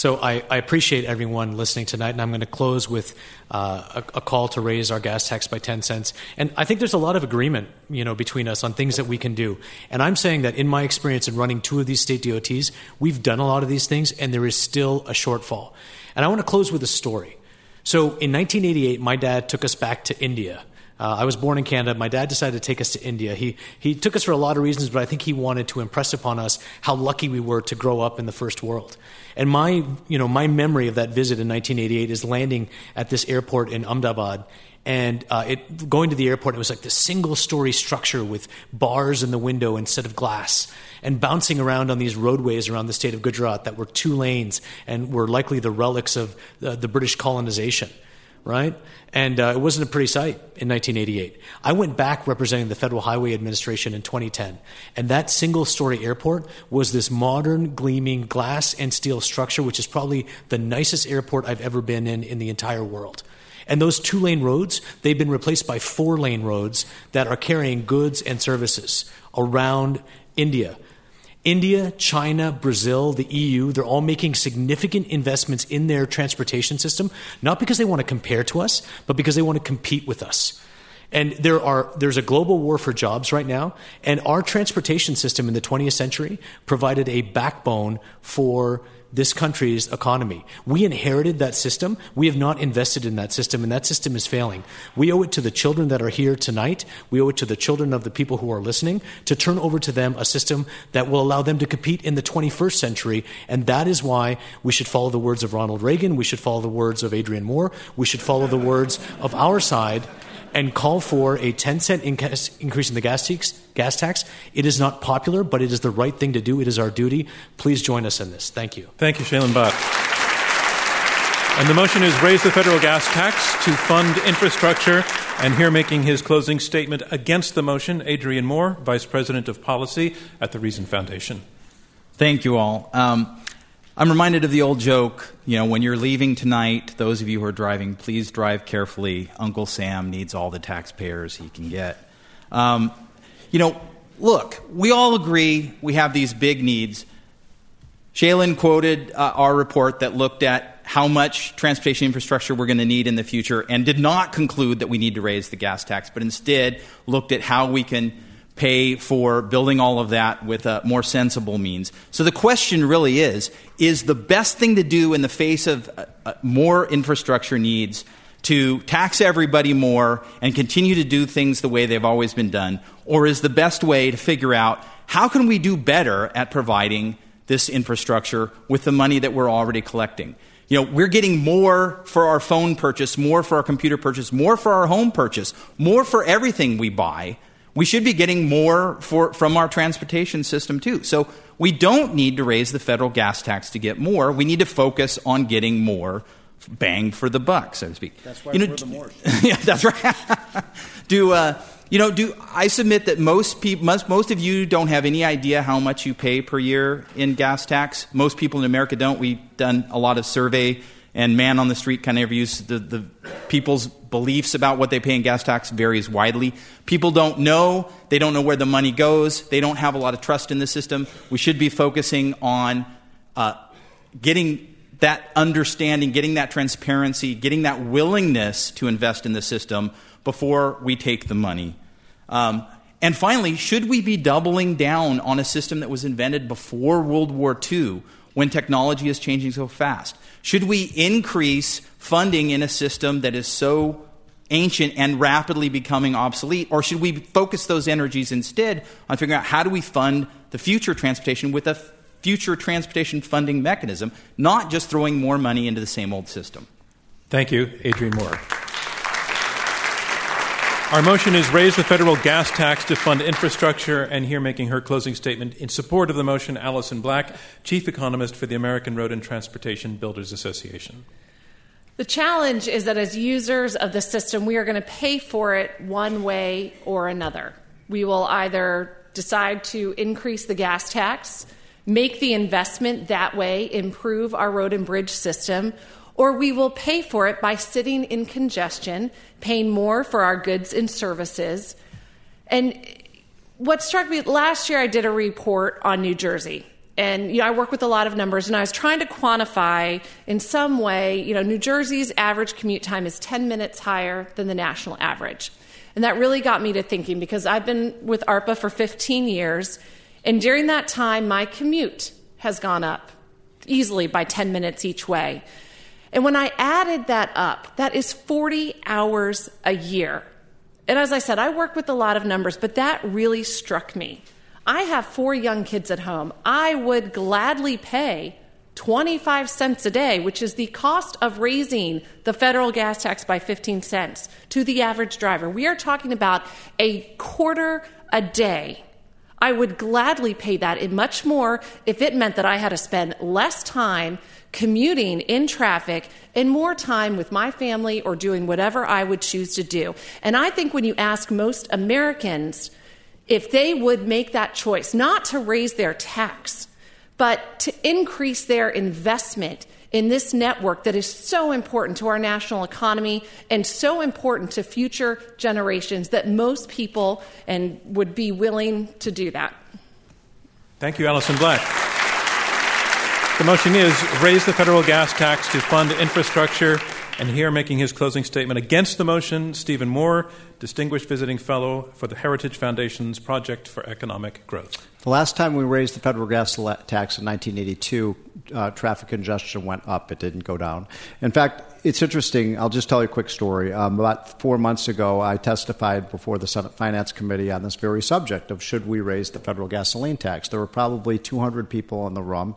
So I, I, appreciate everyone listening tonight, and I'm going to close with uh, a, a, call to raise our gas tax by 10 cents. And I think there's a lot of agreement, you know, between us on things that we can do. And I'm saying that in my experience in running two of these state DOTs, we've done a lot of these things, and there is still a shortfall. And I want to close with a story. So in 1988, my dad took us back to India. Uh, I was born in Canada. My dad decided to take us to India. He, he took us for a lot of reasons, but I think he wanted to impress upon us how lucky we were to grow up in the first world. And my, you know, my memory of that visit in 1988 is landing at this airport in Ahmedabad. And uh, it, going to the airport, it was like this single story structure with bars in the window instead of glass, and bouncing around on these roadways around the state of Gujarat that were two lanes and were likely the relics of the, the British colonization right? And uh, it wasn't a pretty sight in 1988. I went back representing the Federal Highway Administration in 2010, and that single story airport was this modern, gleaming glass and steel structure, which is probably the nicest airport I've ever been in in the entire world. And those two lane roads, they've been replaced by four lane roads that are carrying goods and services around India. India, China, Brazil, the EU, they're all making significant investments in their transportation system, not because they want to compare to us, but because they want to compete with us. And there are, there's a global war for jobs right now, and our transportation system in the 20th century provided a backbone for this country's economy. We inherited that system. We have not invested in that system, and that system is failing. We owe it to the children that are here tonight. We owe it to the children of the people who are listening to turn over to them a system that will allow them to compete in the 21st century. And that is why we should follow the words of Ronald Reagan. We should follow the words of Adrian Moore. We should follow the words of our side and call for a 10 cent increase in the gas tax, gas tax. It is not popular, but it is the right thing to do. It is our duty. Please join us in this. Thank you. Thank you, Shailen Bhatt. And the motion is raise the federal gas tax to fund infrastructure. And here making his closing statement against the motion, Adrian Moore, Vice President of Policy at the Reason Foundation. Thank you all. Um, I'm reminded of the old joke, you know, when you're leaving tonight, those of you who are driving, please drive carefully. Uncle Sam needs all the taxpayers he can get. Um, you know, look, we all agree we have these big needs. Shailen quoted uh, our report that looked at how much transportation infrastructure we're going to need in the future and did not conclude that we need to raise the gas tax, but instead looked at how we can pay for building all of that with more sensible means. So the question really is is the best thing to do in the face of uh, uh, more infrastructure needs to tax everybody more and continue to do things the way they've always been done? Or is the best way to figure out how can we do better at providing this infrastructure with the money that we're already collecting? You know, we're getting more for our phone purchase, more for our computer purchase, more for our home purchase, more for everything we buy. We should be getting more for, from our transportation system too. So we don't need to raise the federal gas tax to get more. We need to focus on getting more bang for the buck, so to speak. That's why you know, we're the more. yeah, that's right. do uh, you know? Do I submit that most people, most, most of you don't have any idea how much you pay per year in gas tax? Most people in America don't. We've done a lot of survey and man on the street kind of interviews. The, the people's beliefs about what they pay in gas tax varies widely. People don't know. They don't know where the money goes. They don't have a lot of trust in the system. We should be focusing on uh, getting that understanding, getting that transparency, getting that willingness to invest in the system before we take the money. Um, and finally, should we be doubling down on a system that was invented before World War II when technology is changing so fast? Should we increase funding in a system that is so ancient and rapidly becoming obsolete? Or should we focus those energies instead on figuring out how do we fund the future transportation with a future transportation funding mechanism, not just throwing more money into the same old system? Thank you, Adrian Moore. Our motion is raise the federal gas tax to fund infrastructure, and here making her closing statement in support of the motion, Alison Black, chief economist for the American Road and Transportation Builders Association. The challenge is that as users of the system, we are going to pay for it one way or another. We will either decide to increase the gas tax, make the investment that way, improve our road and bridge system, or we will pay for it by sitting in congestion, paying more for our goods and services. And what struck me last year, I did a report on New Jersey. And you know, I work with a lot of numbers, and I was trying to quantify in some way. You know, New Jersey's average commute time is 10 minutes higher than the national average, and that really got me to thinking because I've been with ARTBA for 15 years, and during that time, my commute has gone up easily by 10 minutes each way. And when I added that up, that is 40 hours a year. And as I said, I work with a lot of numbers, but that really struck me. I have four young kids at home. I would gladly pay 25 cents a day, which is the cost of raising the federal gas tax by 15 cents to the average driver. We are talking about a quarter a day. I would gladly pay that and much more if it meant that I had to spend less time commuting in traffic and more time with my family or doing whatever I would choose to do. And I think when you ask most Americans if they would make that choice, not to raise their tax, but to increase their investment in this network that is so important to our national economy and so important to future generations that most people and would be willing to do that. Thank you, Alison Black. The motion is raise the federal gas tax to fund infrastructure. And here, making his closing statement against the motion, Stephen Moore, Distinguished Visiting Fellow for the Heritage Foundation's Project for Economic Growth. The last time we raised the federal gas tax in 1982, uh, traffic congestion went up. It didn't go down. In fact, it's interesting. I'll just tell you a quick story. Um, about four months ago, I testified before the Senate Finance Committee on this very subject of should we raise the federal gasoline tax. There were probably 200 people in the room.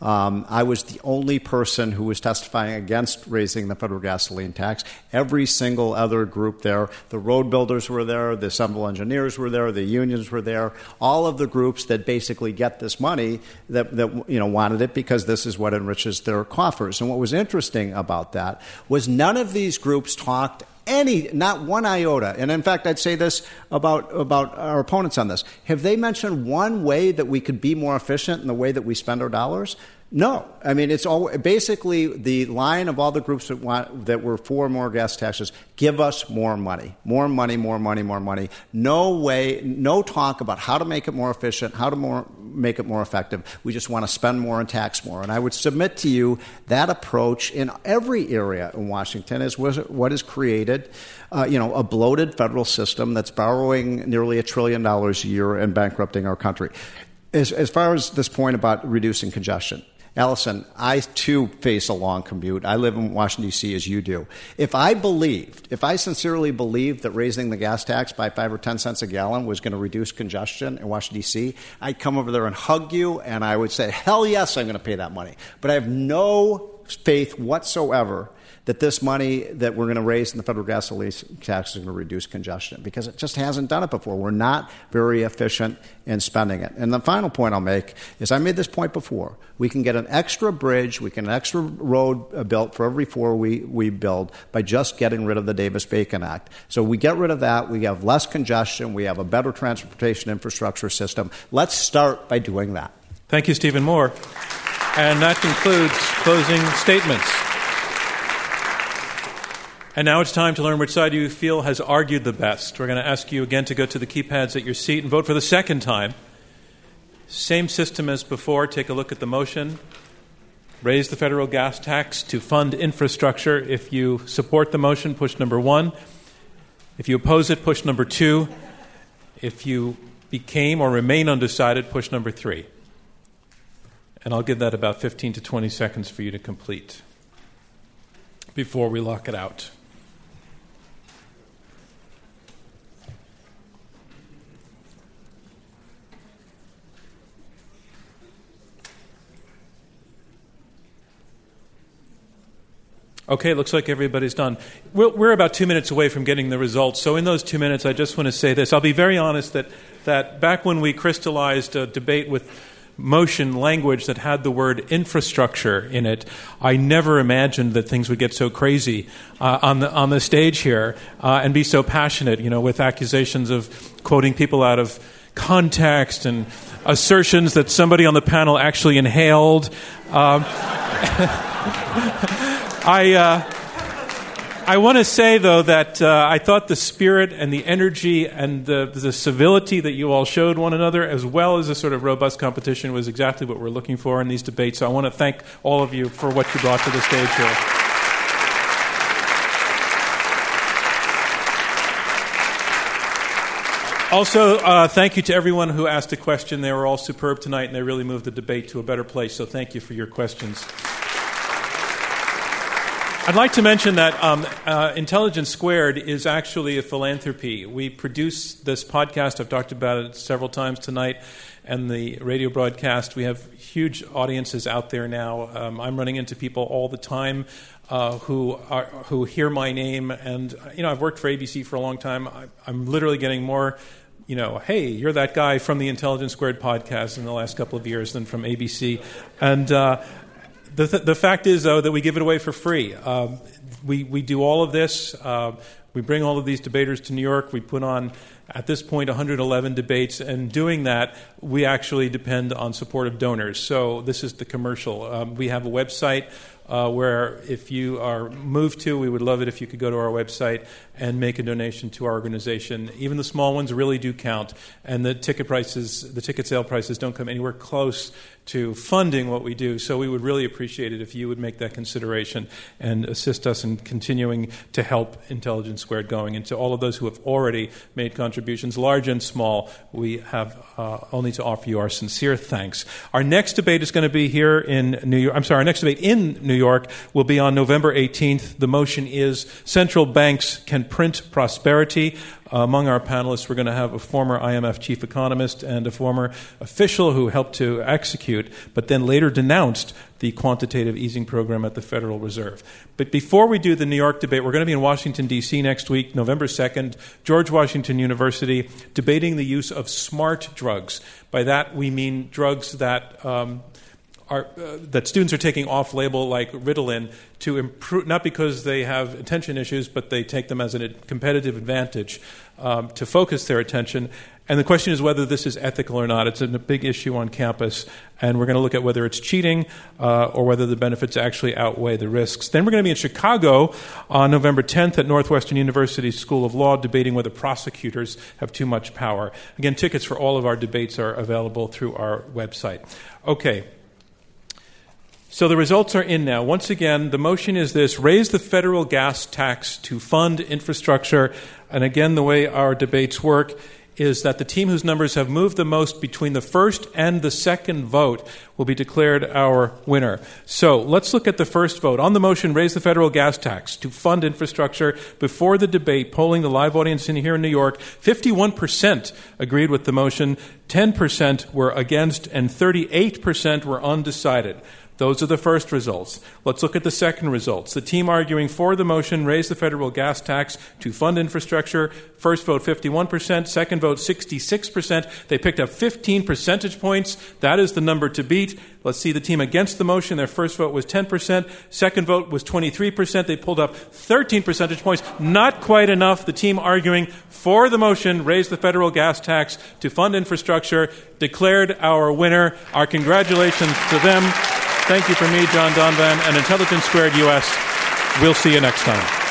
Um, I was the only person who was testifying against raising the federal gasoline tax. Every single other group there, the road builders were there, the civil engineers were there, the unions were there, all of the groups that basically get this money that, that you know wanted it because this is what enriches their coffers. And what was interesting about that was none of these groups talked any, not one iota. And in fact, I'd say this about, about our opponents on this. Have they mentioned one way that we could be more efficient in the way that we spend our dollars? No, I mean it's all basically the line of all the groups that want that were for more gas taxes. Give us more money, more money, more money, more money. No way, no talk about how to make it more efficient, how to more, make it more effective. We just want to spend more and tax more. And I would submit to you that approach in every area in Washington is what has created, uh, you know, a bloated federal system that's borrowing nearly a trillion dollars a year and bankrupting our country. As, as far as this point about reducing congestion Alison, I too face a long commute. I live in Washington, D.C., as you do. If I believed, if I sincerely believed that raising the gas tax by five or 10 cents a gallon was going to reduce congestion in Washington, D.C., I'd come over there and hug you, and I would say, hell yes, I'm going to pay that money. But I have no faith whatsoever that this money that we're going to raise in the federal gasoline tax is going to reduce congestion because it just hasn't done it before. We're not very efficient in spending it. And the final point I'll make is I made this point before. We can get an extra bridge, we can an extra road uh, built for every four we, we build by just getting rid of the Davis Bacon Act. So we get rid of that, we have less congestion, we have a better transportation infrastructure system. Let's start by doing that. Thank you, Stephen Moore. And that concludes closing statements. And now it's time to learn which side you feel has argued the best. We're going to ask you again to go to the keypads at your seat and vote for the second time. Same system as before. Take a look at the motion. Raise the federal gas tax to fund infrastructure. If you support the motion, push number one. If you oppose it, push number two. If you became or remain undecided, push number three. And I'll give that about 15 to 20 seconds for you to complete before we lock it out. Okay, looks like everybody's done. We're, we're, about two minutes away from getting the results. So, in those two minutes, I just want to say this. I'll be very honest that, that back when we crystallized a debate with motion language that had the word infrastructure in it, I never imagined that things would get so crazy uh, on, the, on the stage here uh, and be so passionate, you know, with accusations of quoting people out of context and assertions that somebody on the panel actually inhaled. Um, I, uh, I want to say, though, that uh, I thought the spirit and the energy and the, the civility that you all showed one another, as well as a sort of robust competition, was exactly what we're looking for in these debates. So I want to thank all of you for what you brought to the stage here. Also, uh, thank you to everyone who asked a question. They were all superb tonight, and they really moved the debate to a better place. So, thank you for your questions. I'd like to mention that um, uh, Intelligence Squared is actually a philanthropy. We produce this podcast. I've talked about it several times tonight, and the radio broadcast. We have huge audiences out there now. Um, I'm running into people all the time uh, who are, who hear my name, and you know I've worked for ABC for a long time. I, I'm literally getting more you know, hey, you're that guy from the Intelligence Squared podcast in the last couple of years than from ABC. And uh, the, th- the fact is, though, that we give it away for free. Um, we, we do all of this. Uh, we bring all of these debaters to New York. We put on, at this point, 111 debates. And doing that, we actually depend on support of donors. So this is the commercial. Um, we have a website uh, where if you are moved to, we would love it if you could go to our website and make a donation to our organization. Even the small ones really do count, and the ticket prices, the ticket sale prices, don't come anywhere close to funding what we do. So we would really appreciate it if you would make that consideration and assist us in continuing to help Intelligence Squared going. And to all of those who have already made contributions, large and small, we have uh, only to offer you our sincere thanks. Our next debate is going to be here in New York. I'm sorry, our next debate in New York will be on November 18th. The motion is Central Banks Can Print Prosperity. Uh, among our panelists, we're going to have a former IMF chief economist and a former official who helped to execute, but then later denounced the quantitative easing program at the Federal Reserve. But before we do the New York debate, we're going to be in Washington, D.C. next week, November 2nd, George Washington University, debating the use of smart drugs. By that, we mean drugs that um, are, uh, that students are taking off label like Ritalin to improve, not because they have attention issues, but they take them as a competitive advantage um, to focus their attention. And the question is whether this is ethical or not. It's a big issue on campus, and we're going to look at whether it's cheating uh, or whether the benefits actually outweigh the risks. Then we're going to be in Chicago on November 10th at Northwestern University School of Law debating whether prosecutors have too much power. Again, tickets for all of our debates are available through our website. Okay. So the results are in now. Once again, the motion is this raise the federal gas tax to fund infrastructure. And again, the way our debates work is that the team whose numbers have moved the most between the first and the second vote will be declared our winner. So let's look at the first vote. On the motion, raise the federal gas tax to fund infrastructure. Before the debate, polling the live audience in here in New York, 51% agreed with the motion, 10% were against, and 38% were undecided. Those are the first results. Let's look at the second results. The team arguing for the motion raise the federal gas tax to fund infrastructure. First vote 51%, second vote 66%. They picked up 15 percentage points. That is the number to beat. Let's see the team against the motion. Their first vote was 10%, second vote was 23%. They pulled up 13 percentage points. Not quite enough. The team arguing for the motion raise the federal gas tax to fund infrastructure declared our winner. Our congratulations to them. Thank you from me, John Donvan, and Intelligence Squared US. We'll see you next time.